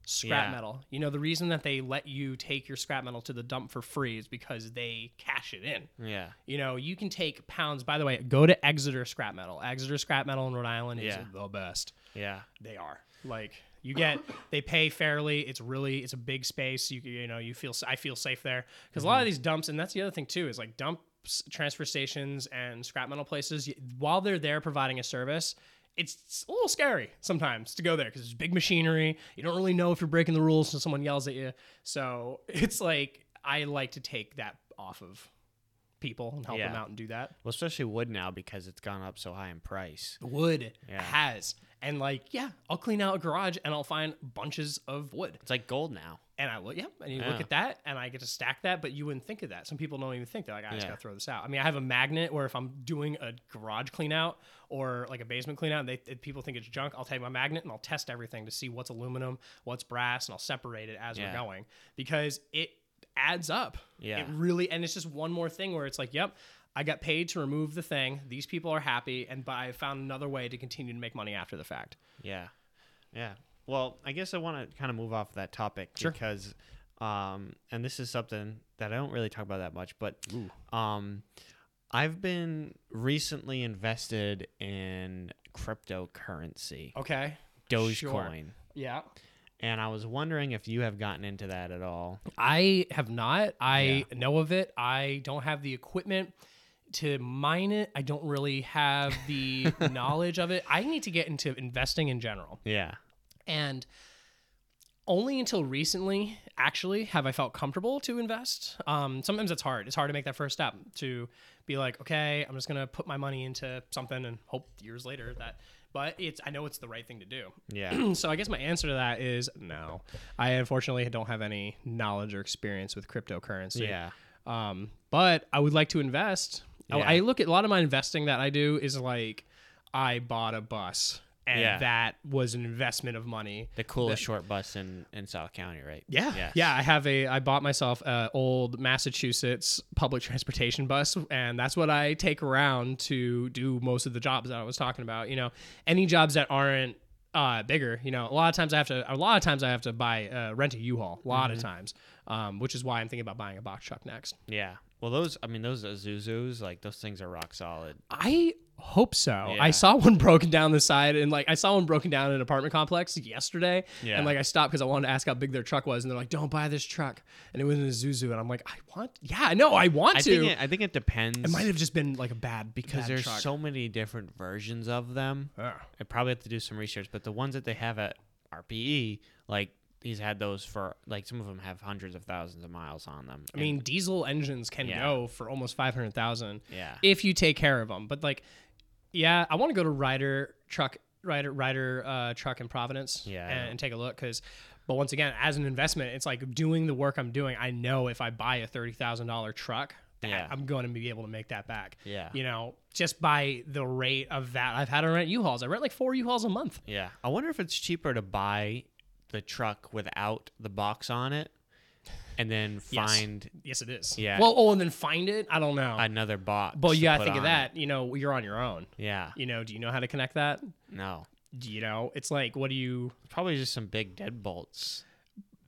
Scrap Yeah. metal. You know, the reason that they let you take your scrap metal to the dump for free is because they cash it in. yeah. You know, you can take pounds. By the way, go to Exeter Scrap Metal. Exeter Scrap Metal in Rhode Island is the best. Yeah. They are like you get *coughs* they pay fairly. It's really it's a big space. You you know you feel I feel safe there because a lot of mm-hmm. these dumps and that's the other thing too is like dumps transfer stations and scrap metal places while they're there providing a service. it's a little scary sometimes to go there because there's big machinery. You don't really know if you're breaking the rules until someone yells at you. So *laughs* it's like I like to take that off of people and help them out and do that. Well, especially wood now because it's gone up so high in price. Wood Yeah. has. And like, yeah, I'll clean out a garage and I'll find bunches of wood. It's like gold now. And I look, yeah, and you look Yeah. at that, and I get to stack that, but you wouldn't think of that. Some people don't even think they're like, I just Yeah. gotta throw this out. I mean, I have a magnet where if I'm doing a garage clean out or like a basement clean out, and they if people think it's junk, I'll take my magnet and I'll test everything to see what's aluminum, what's brass, and I'll separate it as Yeah. we're going because it adds up. Yeah. It really, and it's just one more thing where it's like, yep, I got paid to remove the thing. These people are happy, and but I found another way to continue to make money after the fact. Yeah. Yeah. Well, I guess I want to kind of move off that topic Sure. because, um, and this is something that I don't really talk about that much, but um, I've been recently invested in cryptocurrency, Okay. Dogecoin, Yeah. and I was wondering if you have gotten into that at all. I have not. I know of it. I don't have the equipment to mine it. I don't really have the *laughs* knowledge of it. I need to get into investing in general. Yeah. And only until recently, actually, have I felt comfortable to invest. Um, sometimes it's hard. It's hard to make that first step to be like, okay, I'm just gonna put my money into something and hope years later that. But it's I know it's the right thing to do. Yeah. *clears throat* so I guess my answer to that is no. I unfortunately don't have any knowledge or experience with cryptocurrency. yeah. Um, but I would like to invest. I- Yeah. I look at a lot of my investing that I do is like I bought a bus and Yeah. that was an investment of money. The coolest short bus in, in South County, right? Yeah, Yes. yeah. I have a. I bought myself a old Massachusetts public transportation bus, and that's what I take around to do most of the jobs that I was talking about. You know, any jobs that aren't uh, bigger. You know, a lot of times I have to. A lot of times I have to buy uh, rent a U-Haul. A lot Mm-hmm. of times, um, which is why I'm thinking about buying a box truck next. Yeah. Well, those, I mean, those Isuzus, like, those things are rock solid. I hope so. Yeah. I saw *laughs* one broken down the side, and like I saw one broken down in an apartment complex yesterday. Yeah. And like I stopped because I wanted to ask how big their truck was, and they're like, "Don't buy this truck." And it was in Isuzu, and I'm like, "I want, yeah, I know, I want I to." think it, I think it depends. It might have just been like a bad because bad there's truck. so many different versions of them. Ugh. I probably have to do some research, but the ones that they have at RPE, like he's had those for like some of them have hundreds of thousands of miles on them. I mean, diesel engines can Yeah. go for almost five hundred thousand yeah, if you take care of them. But like, yeah, I want to go to Ryder Truck, Ryder Ryder uh, Truck in Providence, Yeah, and, and take a look because. But once again, as an investment, it's like doing the work I'm doing. I know if I buy a thirty thousand dollar truck, Yeah. I'm going to be able to make that back. yeah, You know, just by the rate of that, I've had to rent U-Hauls. I rent like four U-Hauls a month. yeah. I wonder if it's cheaper to buy the truck without the box on it, and then Yes. find Yes, it is. Yeah. Well, oh, and then find it. I don't know. another box. but you to gotta put think of on it. that. You know, you're on your own. Yeah, You know, do you know how to connect that? no, Do you know? It's like, what do you? probably just some big deadbolts.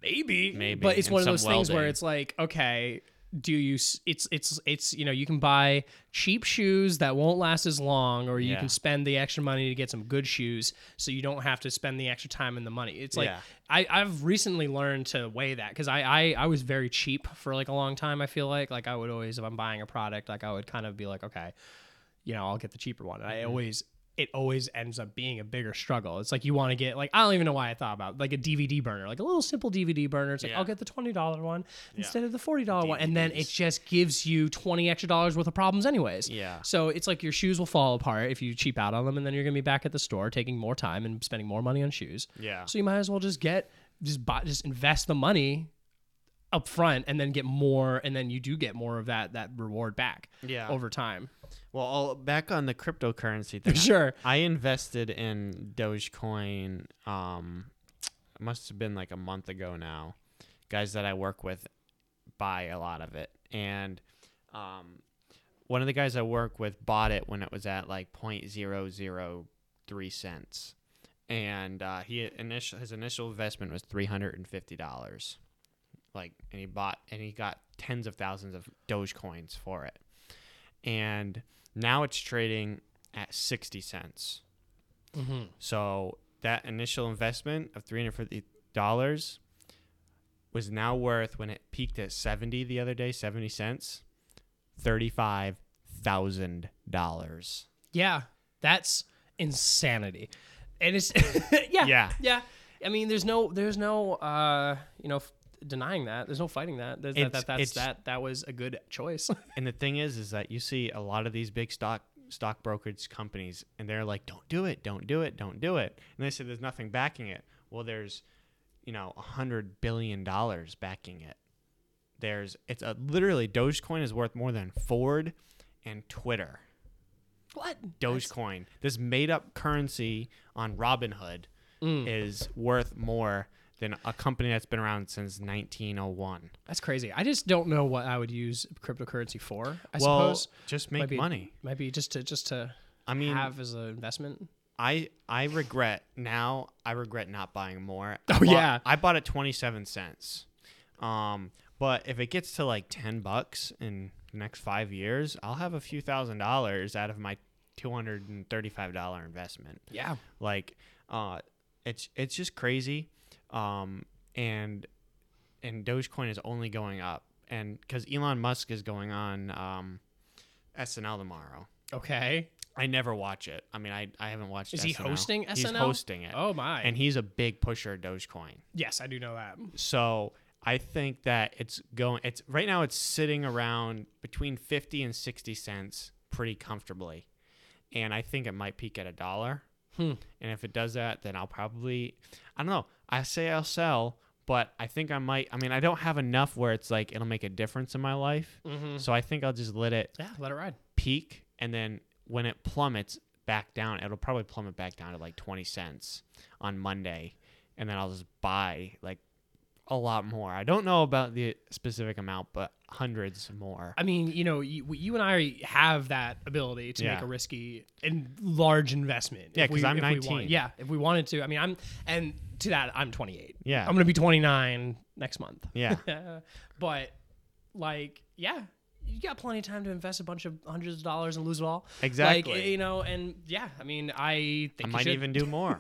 Maybe, Maybe, But it's and one of some those things where welding. it's like, okay, do you? It's it's it's you know, you can buy cheap shoes that won't last as long, or you Yeah. can spend the extra money to get some good shoes, so you don't have to spend the extra time and the money. It's like Yeah. I I've recently learned to weigh that because I, I I was very cheap for like a long time. I feel like like I would always if I'm buying a product, like I would kind of be like, okay, you know, I'll get the cheaper one. And I mm-hmm. always it always ends up being a bigger struggle. It's like you want to get like I don't even know why I thought about it, like a DVD burner, like a little simple DVD burner. It's like Yeah. I'll get the twenty dollar one instead of the forty dollar one, and then it just gives you twenty extra dollars worth of problems anyways. Yeah. So it's like your shoes will fall apart if you cheap out on them, and then you're gonna be back at the store taking more time and spending more money on shoes. Yeah. So you might as well just get just buy just invest the money up front and then get more and then you do get more of that that reward back Yeah. over time. Well, all, back on the cryptocurrency *laughs* thing. Sure. I invested in Dogecoin. Um, it must have been like a month ago now. Guys that I work with buy a lot of it, and um, one of the guys I work with bought it when it was at like point zero zero three cents, and uh, he initial his initial investment was three hundred and fifty dollars. Like, and he bought and he got tens of thousands of Dogecoins for it, and now it's trading at 60 cents. Mm-hmm. So that initial investment of $350 was now worth when it peaked at 70 the other day, 70 cents, $35,000. Yeah, that's insanity. And it's *laughs* yeah, Yeah. yeah. I mean, there's no, there's no, uh, you know, denying that. There's no fighting that. There's, that, It's- that that's it's- that that was a good choice. *laughs* And the thing is, is that you see a lot of these big stock stock brokerage companies, and they're like, "Don't do it, don't do it, don't do it," and they say there's nothing backing it. Well, there's, you know, a hundred billion dollars backing it. There's, it's a literally Dogecoin is worth more than Ford and Twitter. what? Dogecoin, this made up currency on Robinhood, Mm. is worth more than a company that's been around since 1901. That's crazy. I just don't know what I would use cryptocurrency for. I well, suppose just Might make be- money. might be just to just to I mean, have as an investment. I I regret now. I regret not buying more. *laughs* I Oh, bought- yeah. I bought it twenty seven cents. Um, but if it gets to like ten bucks in the next five years, I'll have a few thousand dollars out of my two hundred and thirty five dollar investment. Yeah. Like, uh, it's it's just crazy. Um, and and Dogecoin is only going up, and because Elon Musk is going on um, SNL tomorrow. Okay. I never watch it. I mean, I, I haven't watched. Is he SNL. hosting He's SNL? hosting it, Oh my. and he's a big pusher of Dogecoin. yes, I do know that. So I think that it's going. It's right now. It's sitting around between fifty and sixty cents, pretty comfortably, and I think it might peak at a dollar. Hmm. And if it does that, then I'll probably. I don't know. I say I'll sell, but I think I might. I mean, I don't have enough where it's like it'll make a difference in my life. Mm-hmm. So I think I'll just let it Yeah, let it ride. peak and then when it plummets back down it'll probably plummet back down to like 20 cents on monday and then i'll just buy like a lot more i don't know about the specific amount but hundreds more I mean, you know, you, you and I have that ability to make a risky and large investment. Yeah, because I'm 19. want- yeah, if we wanted to. I mean, I'm and to that, I'm 28. Yeah. I'm gonna be 29 next month. yeah *laughs* but like, yeah, you got plenty of time to invest a bunch of hundreds of dollars and lose it all. Exactly. Like, you know, and yeah, I mean, I think i might should. even do *laughs* more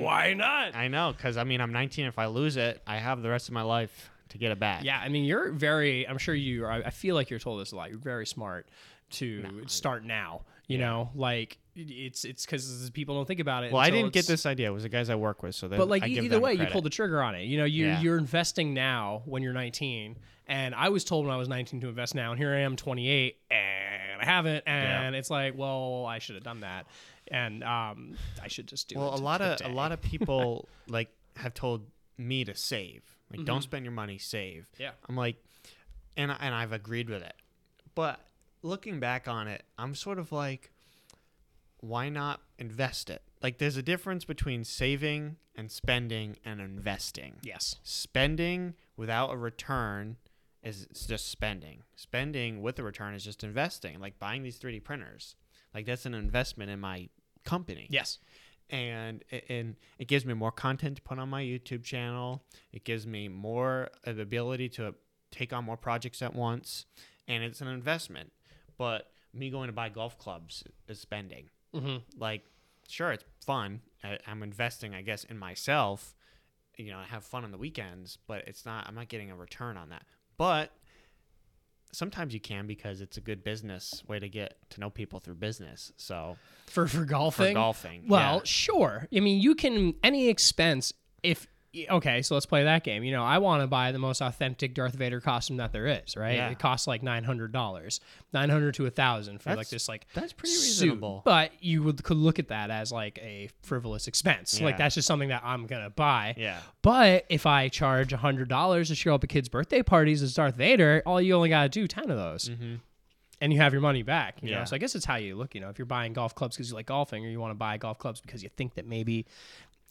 Why not? i know because i mean i'm 19 if i lose it i have the rest of my life to get it back Yeah, I mean, you're very. I'm sure you. are- I feel like you're told this a lot. You're very smart to start now. You know, like it's it's because people don't think about it. well i didn't get this idea it was the guys i work with so But like I either way, you pulled the trigger on it. You know, you Yeah. you're investing now when you're 19, and I was told when I was 19 to invest now, and here I am 28, and I haven't, and it's like, well, I should have done that, and um, I should just do it. well a lot of a lot of *laughs* people like have told me to save like don't spend your money save Mm-hmm. Yeah. i'm like and, and i've agreed with it but looking back on it i'm sort of like why not invest it like there's a difference between saving and spending and investing Yes. spending without a return is just spending. Spending with a return is just investing, like buying these 3D printers. Like that's an investment in my company. Yes. And and it gives me more content to put on my YouTube channel. It gives me more of the ability to take on more projects at once, and it's an investment. But me going to buy golf clubs is spending Mm-hmm. like sure it's fun I, i'm investing i guess in myself you know i have fun on the weekends but it's not i'm not getting a return on that but sometimes you can because it's a good business way to get to know people through business so For for for golfing. golfing Well, yeah. sure. I mean, you can any expense if okay. So let's play that game. You know, I want to buy the most authentic Darth Vader costume that there is. Right? Yeah. It costs like nine hundred dollars, nine hundred to a thousand for like this like that's pretty suit. reasonable But you would could look at that as like a frivolous expense. Like that's just something that I'm gonna buy. yeah But if I charge hundred dollars to show up at kids' birthday parties as Darth Vader, all you only gotta do ten of those mm-hmm. and you have your money back. You know, Yeah. so I guess it's how you look. You know, if you're buying golf clubs because you like golfing, or you want to buy golf clubs because you think that maybe.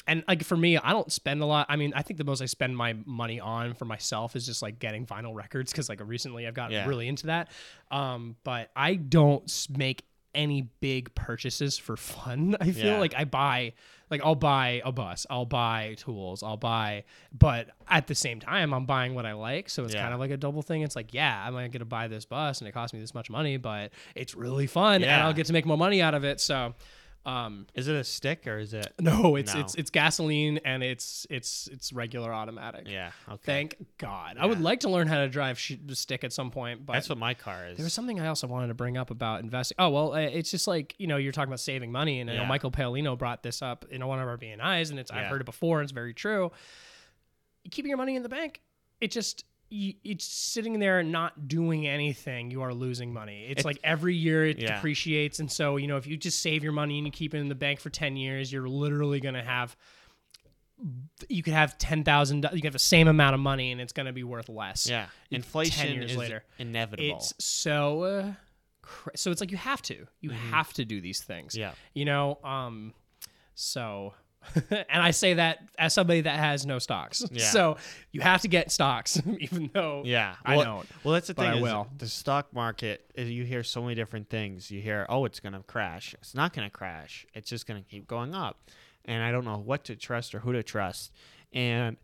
And like for me, I don't spend a lot. I mean, I think the most I spend my money on for myself is just like getting vinyl records because like recently I've gotten Yeah. really into that. Um, but I don't make any big purchases for fun. *laughs* I feel Yeah. like I buy like I'll buy a bus, I'll buy tools, I'll buy but at the same time I'm buying what I like, so it's Yeah. kind of like a double thing. It's like, yeah, I'm going to buy this bus and it costs me this much money, but it's really fun and I'll get to make more money out of it. So Um, Is it a stick or is it? no, it's No. it's it's gasoline and it's it's it's regular automatic. Yeah. Okay. Thank God. I would like to learn how to drive sh- the stick at some point, but That's what my car is. there was something I also wanted to bring up about investing. Oh well, uh, it's just like you know you're talking about saving money, and I know Michael Paolino brought this up in one of our BNIs, and it's I've heard it before, and it's very true. Keeping your money in the bank, it just it's sitting there not doing anything. You are losing money. It's, It's- like every year it Yeah. depreciates, and so you know if you just save your money and you keep it in the bank for ten years, you're literally gonna have. You could have ten thousand. You could have the same amount of money, and it's going to be worth less. yeah. Inflation years is later. inevitable. It's so uh, cra- so it's like you have to. You have to do these things. Mm-hmm. yeah. You know, um so *laughs* and I say that as somebody that has no stocks. Yeah. So you have to get stocks *laughs* even though Yeah, I don't, Well, that's the thing. I is will. The stock market. uh, You hear so many different things. You hear, oh, it's gonna crash. It's not gonna crash. It's just gonna keep going up. And I don't know what to trust or who to trust. And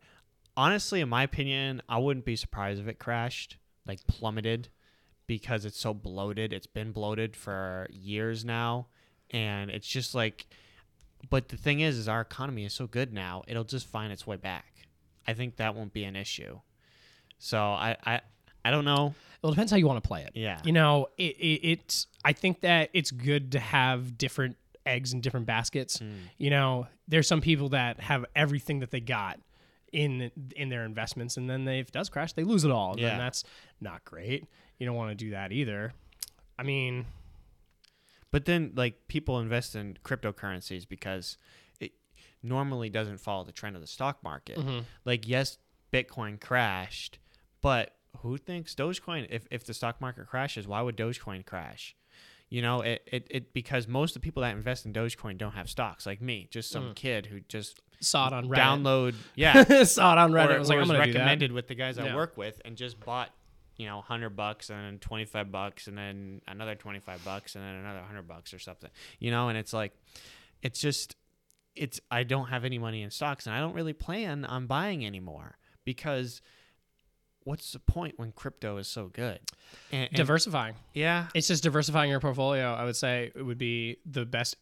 honestly, in my opinion, I wouldn't be surprised if it crashed, like plummeted, because it's so bloated. It's been bloated for years now, and it's just like. But the thing is, is our economy is so good now. It'll just find its way back. I think that won't be an issue. So I, I, I don't know. Well, it depends how you want to play it. Yeah. You know, it, it, it's. I think that it's good to have different eggs in different baskets. Mm. You know, there's some people that have everything that they got in in their investments, and then they, if it does crash, they lose it all. And Yeah. then that's not great. You don't want to do that either. I mean, But then, like, people invest in cryptocurrencies because it normally doesn't follow the trend of the stock market. Mm-hmm. Like, yes, Bitcoin crashed, but who thinks Dogecoin? If if the stock market crashes, why would Dogecoin crash? You know, it, it, it because most of the people that invest in Dogecoin don't have stocks, like me, just some Mm. kid who just saw it on Reddit. download, *laughs* yeah, saw it on Reddit. or, I was like, I'm was gonna do that. recommended with the guys I work with, and just bought, you know, hundred bucks and then twenty five bucks and then another twenty five bucks and then another hundred bucks or something, you know. And it's like, it's just, it's I don't have any money in stocks, and I don't really plan on buying anymore because. What's the point when crypto is so good? And, and- Diversifying. yeah, It's just diversifying your portfolio. I would say it would be the best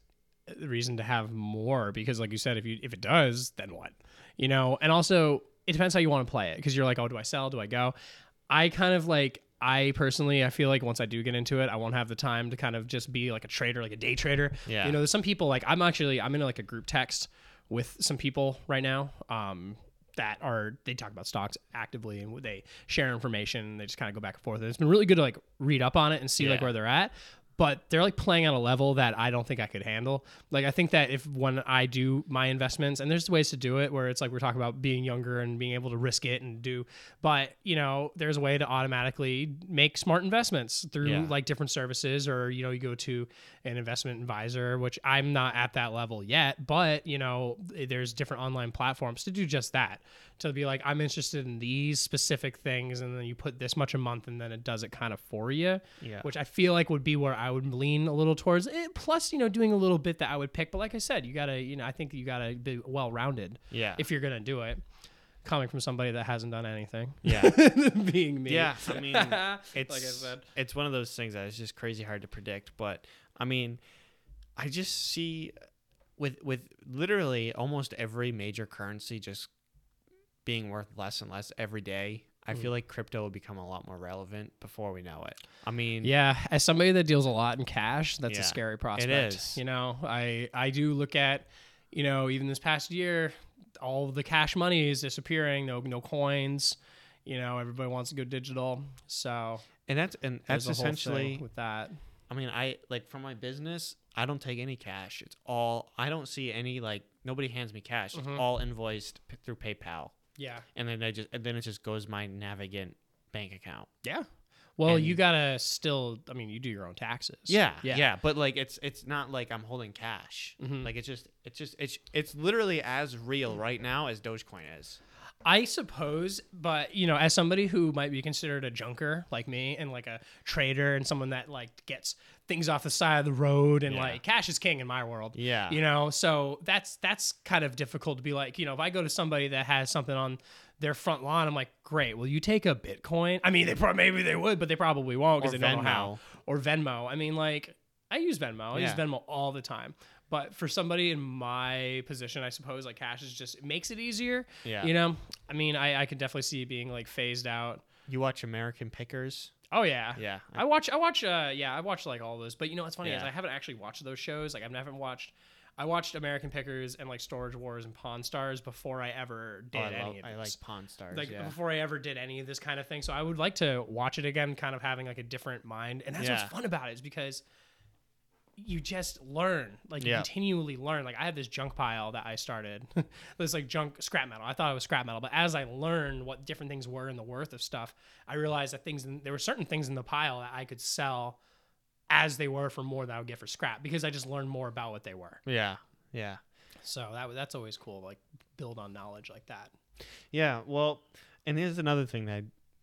reason to have more because, like you said, if you if it does, then what? You know, and also it depends how you want to play it because you're like, oh, do I sell? Do I go? I kind of like. I personally, I feel like once I do get into it, I won't have the time to kind of just be like a trader, like a day trader. Yeah. You know, there's some people like I'm actually I'm in like a group text with some people right now. Um, that are they talk about stocks actively and they share information and they just kind of go back and forth. And it's been really good to like read up on it and see like where they're at. But they're like playing on a level that I don't think I could handle. Like I think that if when I do my investments, and there's ways to do it where it's like we're talking about being younger and being able to risk it and do, but you know, there's a way to automatically make smart investments through Yeah. like different services, or you know, you go to an investment advisor, which I'm not at that level yet, but you know, there's different online platforms to do just that. To be like, I'm interested in these specific things, and then you put this much a month, and then it does it kind of for you yeah, which I feel like would be where I would lean a little towards. It. Plus, you know, doing a little bit that I would pick. But like I said, you gotta, you know, I think you gotta be well rounded yeah, if you're gonna do it. Coming from somebody that hasn't done anything, yeah. *laughs* being me, Yeah, I mean, it's *laughs* like I said, it's one of those things that is just crazy hard to predict. But I mean, I just see with with literally almost every major currency just being worth less and less every day. I feel like crypto will become a lot more relevant before we know it. I mean, yeah. As somebody that deals a lot in cash, that's Yeah, a scary prospect. is. You know, I I do look at, you know, even this past year, all the cash money is disappearing. No no coins. You know, everybody wants to go digital. So and that's and that's a whole thing essentially. with that. I mean, I like for my business, I don't take any cash. It's all I don't see any like nobody hands me cash. It's Mhm. all invoiced p- through PayPal, Yeah. and then I just and then it just goes my Navigant bank account. Yeah. Well, And- you gotta still. I mean, you do your own taxes. Yeah, Yeah. yeah, but like it's it's not like I'm holding cash. Mhm. Like it's just it's just it's it's literally as real right now as Dogecoin is. I suppose, but you know, as somebody who might be considered a junker like me, and like a trader, and someone that like gets things off the side of the road, and Yeah. like cash is king in my world. Yeah, You know, so that's that's kind of difficult to be like, you know, if I go to somebody that has something on their front lawn, I'm like, great. Will you take a Bitcoin? I mean, they probably maybe they would, but they probably won't because they don't know how. Or Venmo. I mean, like, I use Venmo. I use Venmo all the time. But for somebody in my position, I suppose like cash is just it makes it easier. Yeah. You know, I mean, I, I could definitely see it being like phased out. You watch American Pickers? Oh yeah. Yeah. I watch. I watch. Uh, yeah, I watch like all those. But you know what's funny is I haven't actually watched those shows. Like I haven't watched. I watched American Pickers and like Storage Wars and Pawn Stars before I ever did Oh, I, any love, of I this. like Pawn Stars. like yeah. before I ever did any of this kind of thing. So I would like to watch it again, kind of having like a different mind. And that's Yeah. what's fun about it is because you just learn, like you continually learn. Like I have this junk pile that I started, *laughs* this like junk scrap metal. I thought it was scrap metal, but as I learned what different things were and the worth of stuff, I realized that things in, there were certain things in the pile that I could sell as they were for more than I would get for scrap because I just learned more about what they were. Yeah. Yeah. So that that's always cool, like build on knowledge like that. Yeah. Well, and here's another thing that I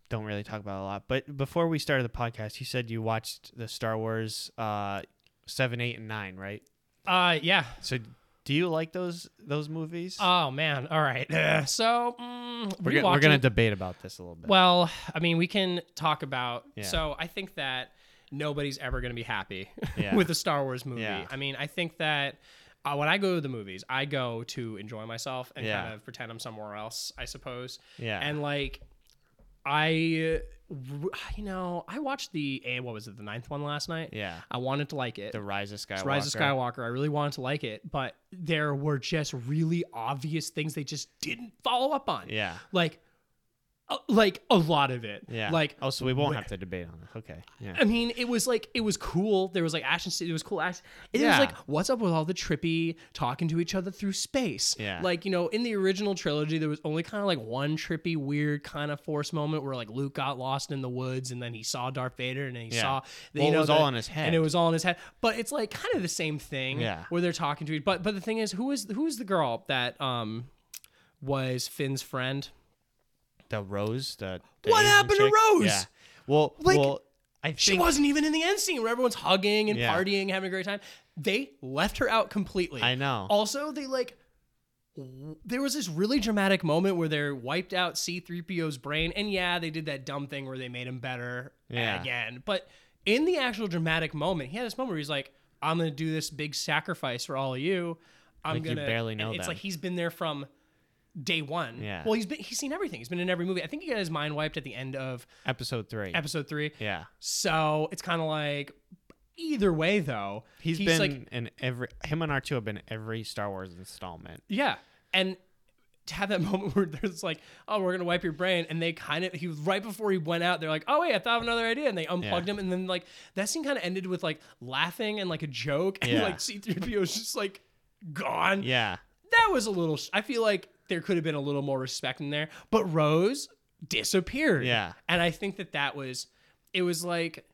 don't really talk about a lot. But before we started the podcast, you said you watched the Star Wars uh, seven, eight, and nine, right? Uh, yeah, So, do you like those those movies? Oh man! All right. Uh, *laughs* so mm, we're, gonna, we're gonna debate about this a little bit. Well, I mean, we can talk about. Yeah. So I think that nobody's ever going to be happy *laughs* Yeah. with a Star Wars movie. Yeah. I mean, I think that uh, when I go to the movies, I go to enjoy myself and kind of pretend I'm somewhere else. I suppose. yeah. And like, I, you know, I watched the eh, what was it, the ninth one last night. yeah. I wanted to like it. The Rise of Skywalker. It's Rise of Skywalker. I really wanted to like it, but there were just really obvious things they just didn't follow up on. Yeah. Like, uh, like a lot of it. Yeah. Like, oh, so we won't have to debate on it. Okay. Yeah. I mean, it was like it was cool. There was like action. It was cool action. It Yeah. was like, what's up with all the trippy talking to each other through space? Yeah. Like you know, in the original trilogy, there was only kind of like one trippy, weird kind of force moment where like Luke got lost in the woods and then he saw Darth Vader and then he Yeah. saw. Well, you it was all in his head. and it was all in his head. But it's like kind of the same thing. Yeah. Where they're talking to each. But but the thing is, who is who is the girl that um was Finn's friend? The Rose. The, the What Asian happened to? Rose? Yeah. Well, Like, well, I She wasn't even in the end scene where everyone's hugging and Yeah. partying, having a great time. They left her out completely. I know. Also, they like there was this really dramatic moment where they wiped out C3PO's brain, and yeah, they did that dumb thing where they made him better Yeah. again. But in the actual dramatic moment, he had this moment where he's like, "I'm gonna do this big sacrifice for all of you. I'm Like, gonna." barely and know It's them. like he's been there from day one. Yeah. Well, he's been he's seen everything. He's been in every movie. I think he got his mind wiped at the end of episode three. episode three. yeah. So it's kind of like either way though. he's been like in every. Him and R two have been every Star Wars installment. yeah, and to have that *laughs* moment where there's like, oh, we're gonna wipe your brain, and they kind of he was right before he went out. They're like, oh wait, I thought of another idea, and they unplugged Yeah. him, and then like that scene kind of ended with like laughing and like a joke, and Yeah. like C3PO is just like gone. Yeah. That was a little. I feel like there could have been a little more respect in there, but Rose disappeared. Yeah. And I think that that was, it was like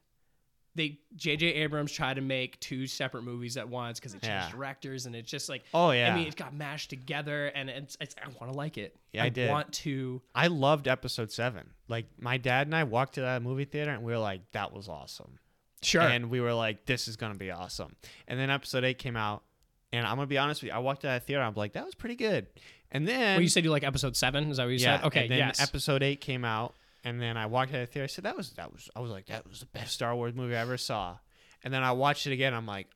they J.J. Abrams tried to make two separate movies at once because it changed Yeah. directors and it's just like, Oh yeah. I mean, it got mashed together and it's, it's I want to like it. Yeah, I did. want to. I loved episode seven. Like my dad and I walked to that movie theater and we were like, that was awesome. Sure. And we were like, this is gonna be awesome. And then episode eight came out, and I'm gonna be honest with you, I walked to that theater, I'm like, that was pretty good. And then well, you said you like episode seven. Is that what you yeah, said? Okay. and then yes. episode eight came out, and then I walked to the theater. I said that was that was I was like that was the best Star Wars movie I ever saw. And then I watched it again. I'm like,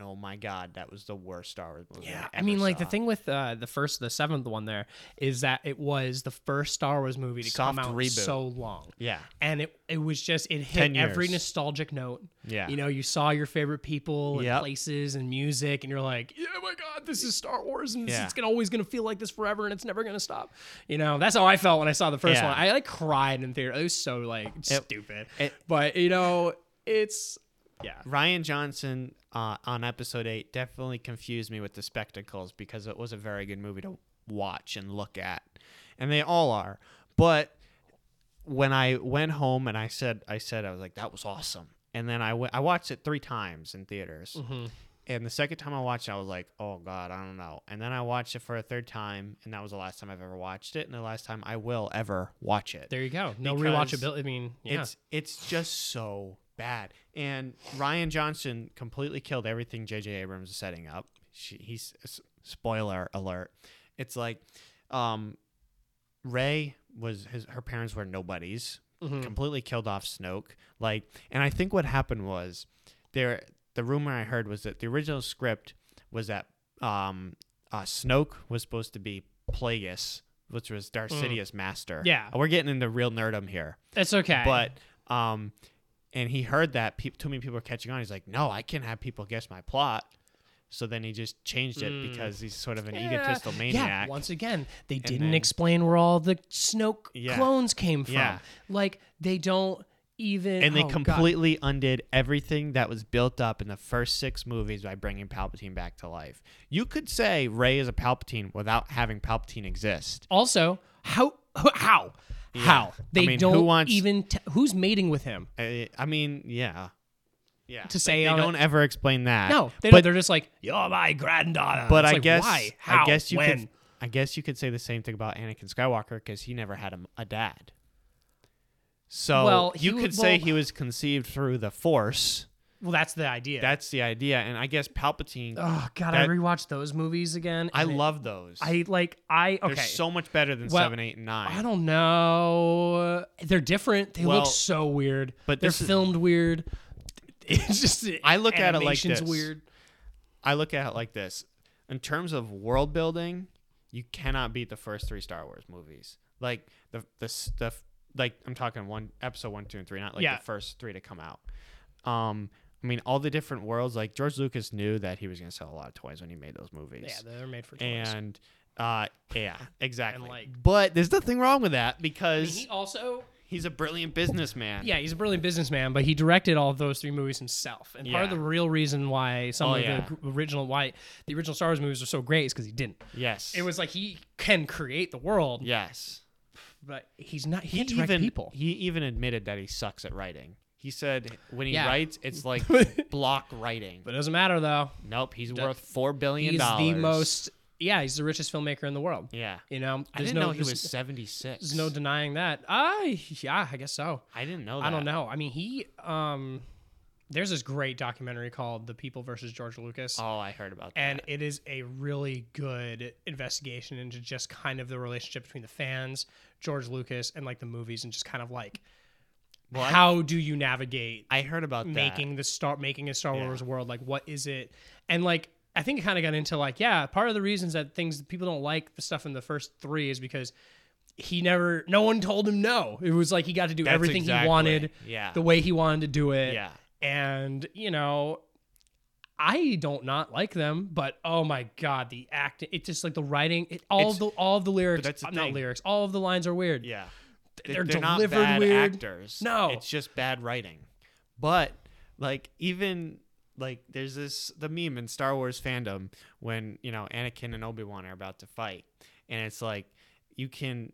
oh my god, that was the worst Star Wars movie. Yeah, I, I mean, ever like the thing with uh, the first, the seventh one there is that it was the first Star Wars movie to come out reboot. so long, Yeah, and it it was just it hit every nostalgic note. yeah, You know, you saw your favorite people and Yep. places and music, and you're like, yeah, my God, this is Star Wars, and Yeah. it's gonna always gonna feel like this forever, and it's never gonna stop. You know, that's how I felt when I saw the first Yeah. one. I like cried in theater. It was so like stupid, it- but you know, it's yeah. Rian Johnson uh, on episode eight definitely confused me with the spectacles because it was a very good movie to watch and look at, and they all are. But when I went home and I said, I said I was like, that was awesome. And then I went, I watched it three times in theaters. Mm-hmm. And the second time I watched it, I was like, oh God, I don't know. And then I watched it for a third time, and that was the last time I've ever watched it, and the last time I will ever watch it. There you go. No Because rewatchability. I mean, yeah. It's it's just so bad. And Rian Johnson completely killed everything J.J. Abrams is setting up. She, he's spoiler alert. It's like, um, Rey was his her parents were nobodies. Mhm. Completely killed off Snoke. Like, and I think what happened was there the rumor I heard was that the original script was that um, uh, Snoke was supposed to be Plagueis, which was Darth Sidious' master. Mm. Yeah. we're getting into real nerdum here, It's okay. but um, and he heard that pe- too many people were catching on. He's like, no, I can't have people guess my plot. So then he just changed it Mm. because he's sort of an Yeah. egotistical Yeah, maniac. once again, they didn't then- explain where all the Snoke Yeah. clones came from. Yeah. Like they don't even and they oh, God. completely undid everything that was built up in the first six movies by bringing Palpatine back to life. You could say Rey is a Palpatine without having Palpatine exist. Also, how how how they mean, don't wants- even t- who's mating with him? I, I mean, yeah, yeah. To say they, on don't ever explain that. No, they but don't, they're just like you're my granddaughter. but It's I like, guess why? How? I guess you when? could I guess you could say the same thing about Anakin Skywalker because he never had a, a dad. So Well, you could say well- he was conceived through the Force. Well, that's the idea. That's the idea, and I guess Palpatine. oh God, I rewatched those movies again. I it- love those. I like. I They're okay. so much better than Well, seven, eight, and nine. I don't know. They're different. They Well, look so weird. but they're this is- filmed weird. *laughs* It's just I look at it like this. weird. I look at it like this: in terms of world building, you cannot beat the first three Star Wars movies. Like the the stuff, like I'm talking one episode one, two, and three, not like Yeah. the first three to come out. Um, I mean, all the different worlds. Like George Lucas knew that he was going to sell a lot of toys when he made those movies. Yeah, they're made for toys. and uh, yeah, *laughs* exactly. like- but there's nothing wrong with that I mean, because he also he's a brilliant businessman. Yeah, he's a brilliant businessman, but he directed all of those three movies himself. And part of the real reason why some Oh, of yeah. the original why the original Star Wars movies are so great is because he didn't. Yes. It was like he can create the world, Yes. but he's not. He, he even people. he even admitted that he sucks at writing. He said when he Yeah. writes, it's like *laughs* block writing. But it doesn't matter though. Nope, he's worth four billion He's dollars. the most. Yeah, he's the richest filmmaker in the world. Yeah, You know, I there's didn't no, know he there's- was seventy six. There's no denying that. I yeah, I guess so. I didn't know. That. I don't know. I mean, he um, there's this great documentary called "The People versus George Lucas." Oh, I heard about that. and it is a really good investigation into just kind of the relationship between the fans, George Lucas, and like the movies, and just kind of like Well, I- how do you navigate I heard about that. making the star making a Star Yeah. Wars world? Like, what is it? And like, I think it kind of got into like, yeah, part of the reasons that things people don't like the stuff in the first three is because he never, no one told him no. It was like he got to do That's everything exactly- he wanted, Yeah. the way he wanted to do it yeah. and you know i don't not like them but oh my god the acting it's just like the writing it, all It's- the all of the lyrics not thing. lyrics all of the lines are weird Yeah. They're, They're not delivered bad weird actors. No. it's just bad writing. But like even like there's this the meme in Star Wars fandom when you know Anakin and Obi Wan are about to fight, and it's like you can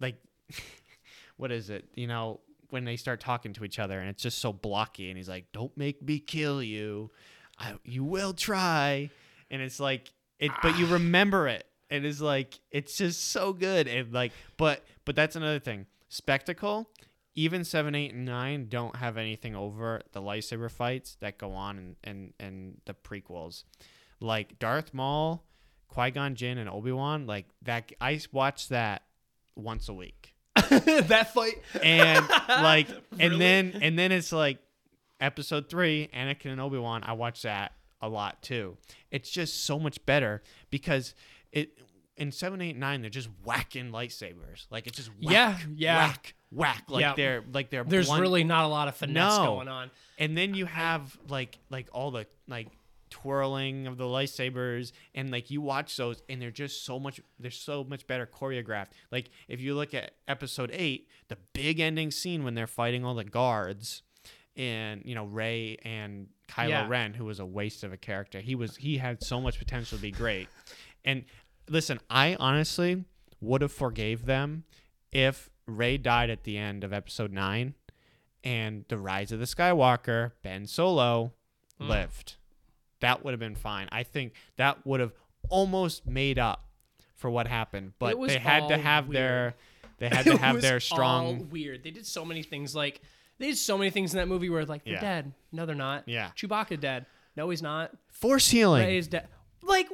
like *laughs* what is it? You know when they start talking to each other and it's just so blocky, and he's like, "Don't make me kill you. I, you will try," and it's like it, but you ah. remember it. And It is like it's just so good, and like, but but that's another thing. Spectacle, even seven, eight, and nine don't have anything over the lightsaber fights that go on in in, in the prequels, like Darth Maul, Qui Gon Jinn, and Obi Wan. Like that, I watch that once a week. *laughs* That fight? And like *laughs* and then and then it's like episode three anakin and obi-wan i watch that a lot too. It's just so much better because it in seven, eight, nine, they're just whacking lightsabers like it's just whack, Yeah, yeah. whack whack like Yeah. they're like they're there's blunt- really not a lot of finesse No. going on and then you have like like all the like twirling of the lightsabers and like you watch those and they're just so much they're so much better choreographed like if you look at episode 8 the big ending scene when they're fighting all the guards and you know Rey and Kylo Yeah. Ren who was a waste of a character he was he had so much potential to be great and listen I honestly would have forgave them if Rey died at the end of episode 9 and the rise of the Skywalker, Ben Solo, Mm. lived. That would have been fine. I think that would have almost made up for what happened, but they had to have their they had to *laughs* It have was their all strong weird they did so many things like they did so many things in that movie where like they're Yeah. dead no they're not Yeah. chewbacca dead no he's not force healing. rey is dead like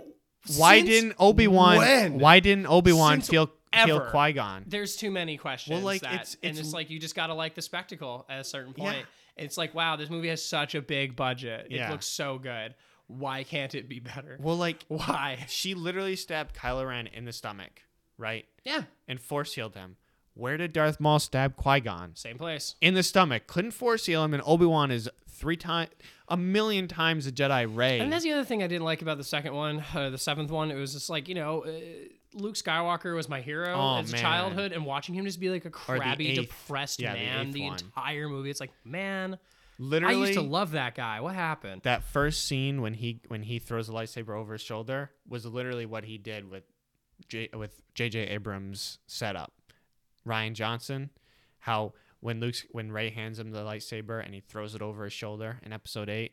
why since didn't Obi-Wan when? why didn't Obi-Wan Since feel kill ever. Qui-Gon? there's too many questions Well, like, that, it's- and it's- it's like you just gotta like the spectacle at a certain point Yeah. It's like, wow, this movie has such a big budget. It Yeah. looks so good. Why can't it be better? Well, like *laughs* Why? she literally stabbed Kylo Ren in the stomach, right, Yeah, and force healed him. Where did Darth Maul stab Qui Gon? same place. In the stomach. Couldn't force heal him, and Obi Wan is three times, a million times a Jedi Rey. And that's the other thing I didn't like about the second one, uh, the seventh one. It was just like you know, uh, Luke Skywalker was my hero Oh, as a man. childhood, and watching him just be like a crabby, depressed yeah, man eighth the, entire movie. It's like, man, literally, I used to love that guy. What happened? that first scene when he when he throws the lightsaber over his shoulder was literally what he did with J, with J.J. Abrams setup. Rian Johnson, how when Luke's when Rey hands him the lightsaber and he throws it over his shoulder in Episode Eight.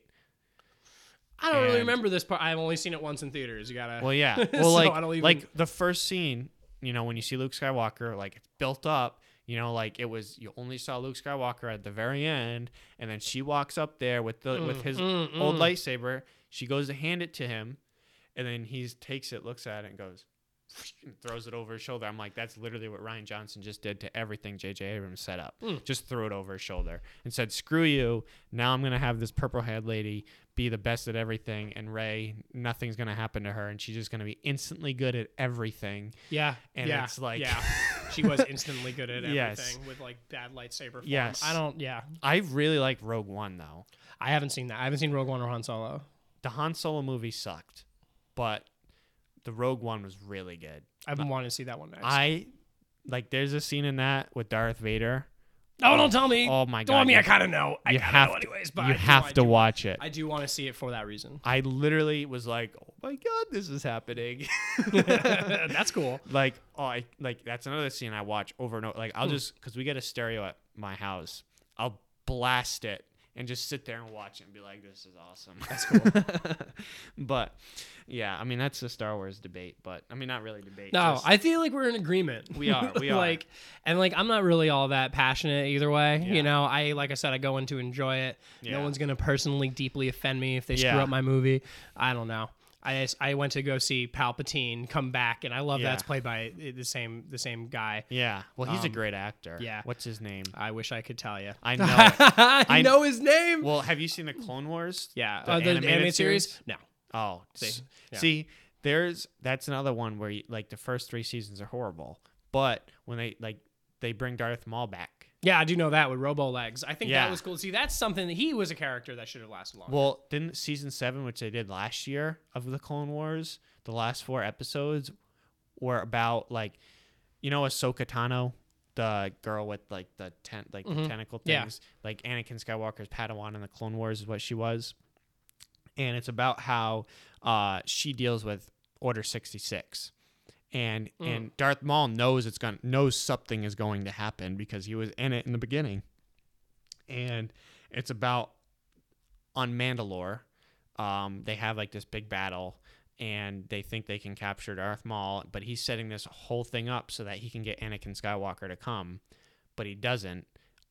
I don't really remember this part. I've only seen it once in theaters. You gotta. Well, yeah. *laughs* Well, So like even- like the first scene, you know, when you see Luke Skywalker, like it's built up. You know, like it was you only saw Luke Skywalker at the very end, and then she walks up there with the with his mm, old mm. lightsaber. She goes to hand it to him, and then he takes it, looks at it, and goes, and throws it over his shoulder. I'm like, that's literally what Rian Johnson just did to everything J.J. Abrams set up. Mm. Just threw it over his shoulder and said, "Screw you! Now I'm gonna have this purple head lady be the best at everything, and Rey, nothing's gonna happen to her, and she's just gonna be instantly good at everything." Yeah, And yeah, it's like- yeah, *laughs* she was instantly good at everything Yes. with like bad lightsaber. Form. Yes. I don't. Yeah, I really like Rogue One though. I haven't seen that. I haven't seen Rogue One or Han Solo. The Han Solo movie sucked, but the Rogue One was really good. I've been wanting to see that one next. I like. There's a scene in that with Darth Vader. oh, don't tell me. Oh my god! Don't god! me. you- I kind of know. I you have know anyways. But you I have I to watch it. I do want to see it for that reason. I literally was like, "Oh my god, this is happening!" *laughs* *laughs* That's cool. like, oh, I like that's another scene I watch over and over. Like, Hmm. I'll just because we get a stereo at my house, I'll blast it and just sit there and watch it and be like, "This is awesome." That's cool. *laughs* but yeah, I mean that's the Star Wars debate, but I mean not really debate. No, just- I feel like we're in agreement. We are, we *laughs* are. like, and like, I'm not really all that passionate either way. Yeah. You know, I like I said, I go in to enjoy it. Yeah. No one's gonna personally deeply offend me if they screw up my movie. I don't know. I I went to go see Palpatine come back, and I love Yeah. that's played by the same the same guy. yeah. Well, he's a Um, great actor. yeah. What's his name? I wish I could tell you. I *laughs* know. I, I- know his name. Well, have you seen the Clone Wars? yeah, the uh, the animated animated, series? series? No. Oh, See, yeah. see, there's that's another one where you, like the first three seasons are horrible, but when they like they bring Darth Maul back. Yeah, I do know that with Robo Legs. I think Yeah. that was cool. See, that's something that he was a character that should have lasted longer. Well, didn't season seven, which they did last year of the Clone Wars, the last four episodes were about like, you know, Ahsoka Tano, the girl with like the tent, like the Mhm. tentacle Yeah. things, like Anakin Skywalker's Padawan in the Clone Wars is what she was, and it's about how uh, she deals with Order sixty six. And Mm. and Darth Maul knows it's going knows something is going to happen because he was in it in the beginning. And it's about on Mandalore, um, they have like this big battle, and they think they can capture Darth Maul, but he's setting this whole thing up so that he can get Anakin Skywalker to come, but he doesn't.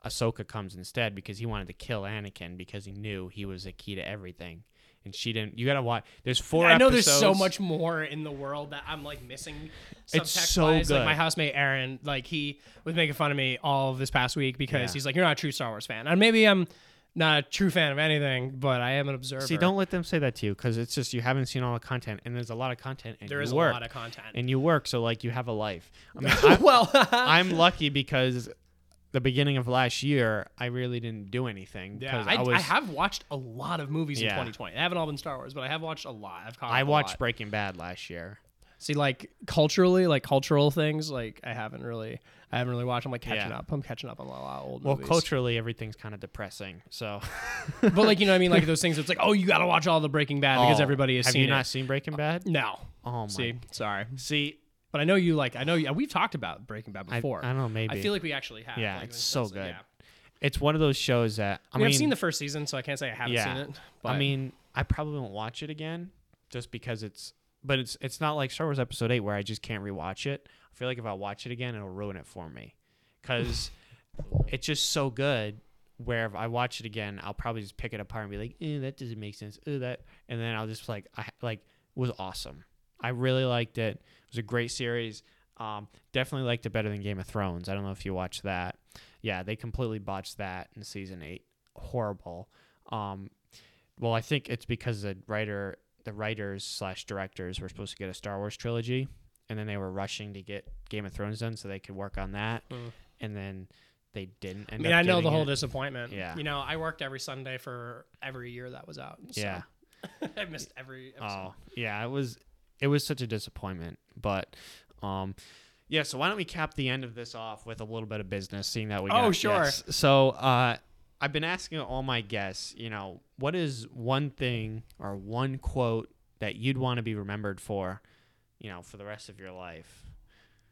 Ahsoka comes instead because he wanted to kill Anakin because he knew he was the key to everything, and she didn't. You gotta watch. There's four. I know there's so much more in the world that I'm like missing. It's so wise. Like my housemate Aaron, like he was making fun of me all of this past week because Yeah. he's like, "You're not a true Star Wars fan," and maybe I'm not a true fan of anything, but I am an observer. See, don't let them say that to you because it's just you haven't seen all the content, and there's a lot of content, and There you is work, a lot of content. and you work, so like you have a life. I mean, *laughs* I, well, *laughs* I'm lucky because the beginning of last year, I really didn't do anything. yeah, I, I, was, I have watched a lot of movies in 2020. They haven't all been Star Wars, but I have watched a lot. I've I watched lot. Breaking Bad last year. See, like culturally, like cultural things, like I haven't really, I haven't really watched. I'm like catching Yeah. up. I'm catching up on a lot of old Well, movies. culturally, everything's kind of depressing. So, *laughs* but like you know, what I mean, like *laughs* those things. It's like, oh, you got to watch all the Breaking Bad because Oh, everybody has have seen you it. not seen Breaking uh, Bad? No. Oh my. See, sorry, See, but I know you like. I know you, we've talked about Breaking Bad before. I don't know. Maybe I feel like we actually have. Yeah, like, it's so good. yeah. it's one of those shows that I I mean, mean, I've seen the first season, so I can't say I haven't Yeah. seen it. But I mean, I probably won't watch it again just because it's. But it's it's not like Star Wars Episode Eight where I just can't rewatch it. I feel like if I watch it again, it'll ruin it for me, because *laughs* it's just so good. Where if I watch it again, I'll probably just pick it apart and be like, "Eh, that doesn't make sense." Eh, that, and then I'll just like, I like was awesome. I really liked it. It was a great series. Um, definitely liked it better than Game of Thrones. I don't know if you watched that. Yeah, they completely botched that in season eight. horrible. Um, well, I think it's because the writer, the writers slash directors were supposed to get a Star Wars trilogy, and then they were rushing to get Game of Thrones done so they could work on that, Mm. and then they didn't. I mean, I know the whole it. disappointment. Yeah. You know, I worked every Sunday for every year that was out. so Yeah. *laughs* I missed every episode. Oh, yeah. It was it was such a disappointment, but um, yeah. So why don't we cap the end of this off with a little bit of business, seeing that we Oh, got, sure. yes. So uh, I've been asking all my guests, you know, what is one thing or one quote that you'd want to be remembered for, you know, for the rest of your life?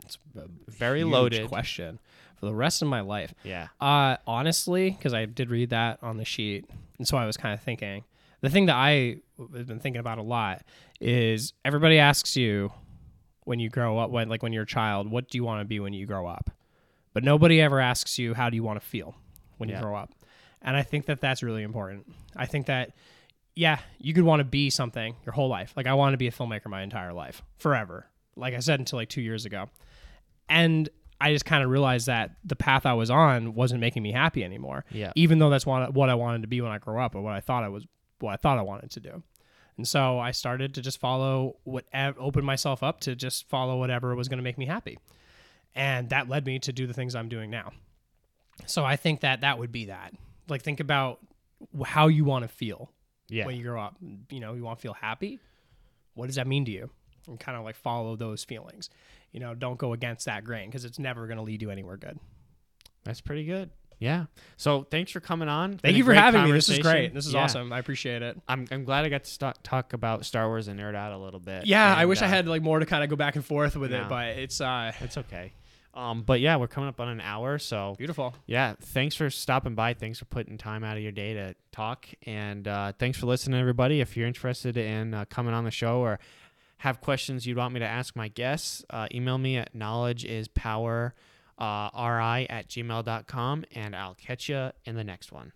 It's a Very loaded. question for the rest of my life. Yeah. Uh, honestly, because I did read that on the sheet, and so I was kind of thinking. The thing that I have been thinking about a lot is everybody asks you when you grow up, when like when you're a child, what do you want to be when you grow up? But nobody ever asks you how do you want to feel when Yeah. you grow up, and I think that that's really important. I think that yeah, you could want to be something your whole life. Like I want to be a filmmaker my entire life, forever. Like I said until like two years ago, and I just kind of realized that the path I was on wasn't making me happy anymore. Yeah. Even though that's what what I wanted to be when I grew up, or what I thought I was, what I thought I wanted to do. And so I started to just follow what open myself up to just follow whatever was going to make me happy, and that led me to do the things I'm doing now. So I think that that would be that. Like think about how you want to feel Yeah. when you grow up. You know, you want to feel happy. What does that mean to you? And kind of like follow those feelings. You know, don't go against that grain because it's never going to lead you anywhere good. That's pretty good. Yeah. So thanks for coming on. Thank you for having me. This is great. This is Yeah. awesome. I appreciate it. I'm, I'm glad I got to st- talk about Star Wars and nerd out a little bit. Yeah, I And, wish I uh, had like more to kind of go back and forth with No. it, but it's uh It's okay. Um, but yeah, we're coming up on an hour, so beautiful. yeah. Thanks for stopping by. Thanks for putting time out of your day to talk, and uh, thanks for listening, everybody. If you're interested in uh, coming on the show or have questions you'd want me to ask my guests, uh, email me at knowledgeispower uh, ri at gmail.com, and I'll catch you in the next one.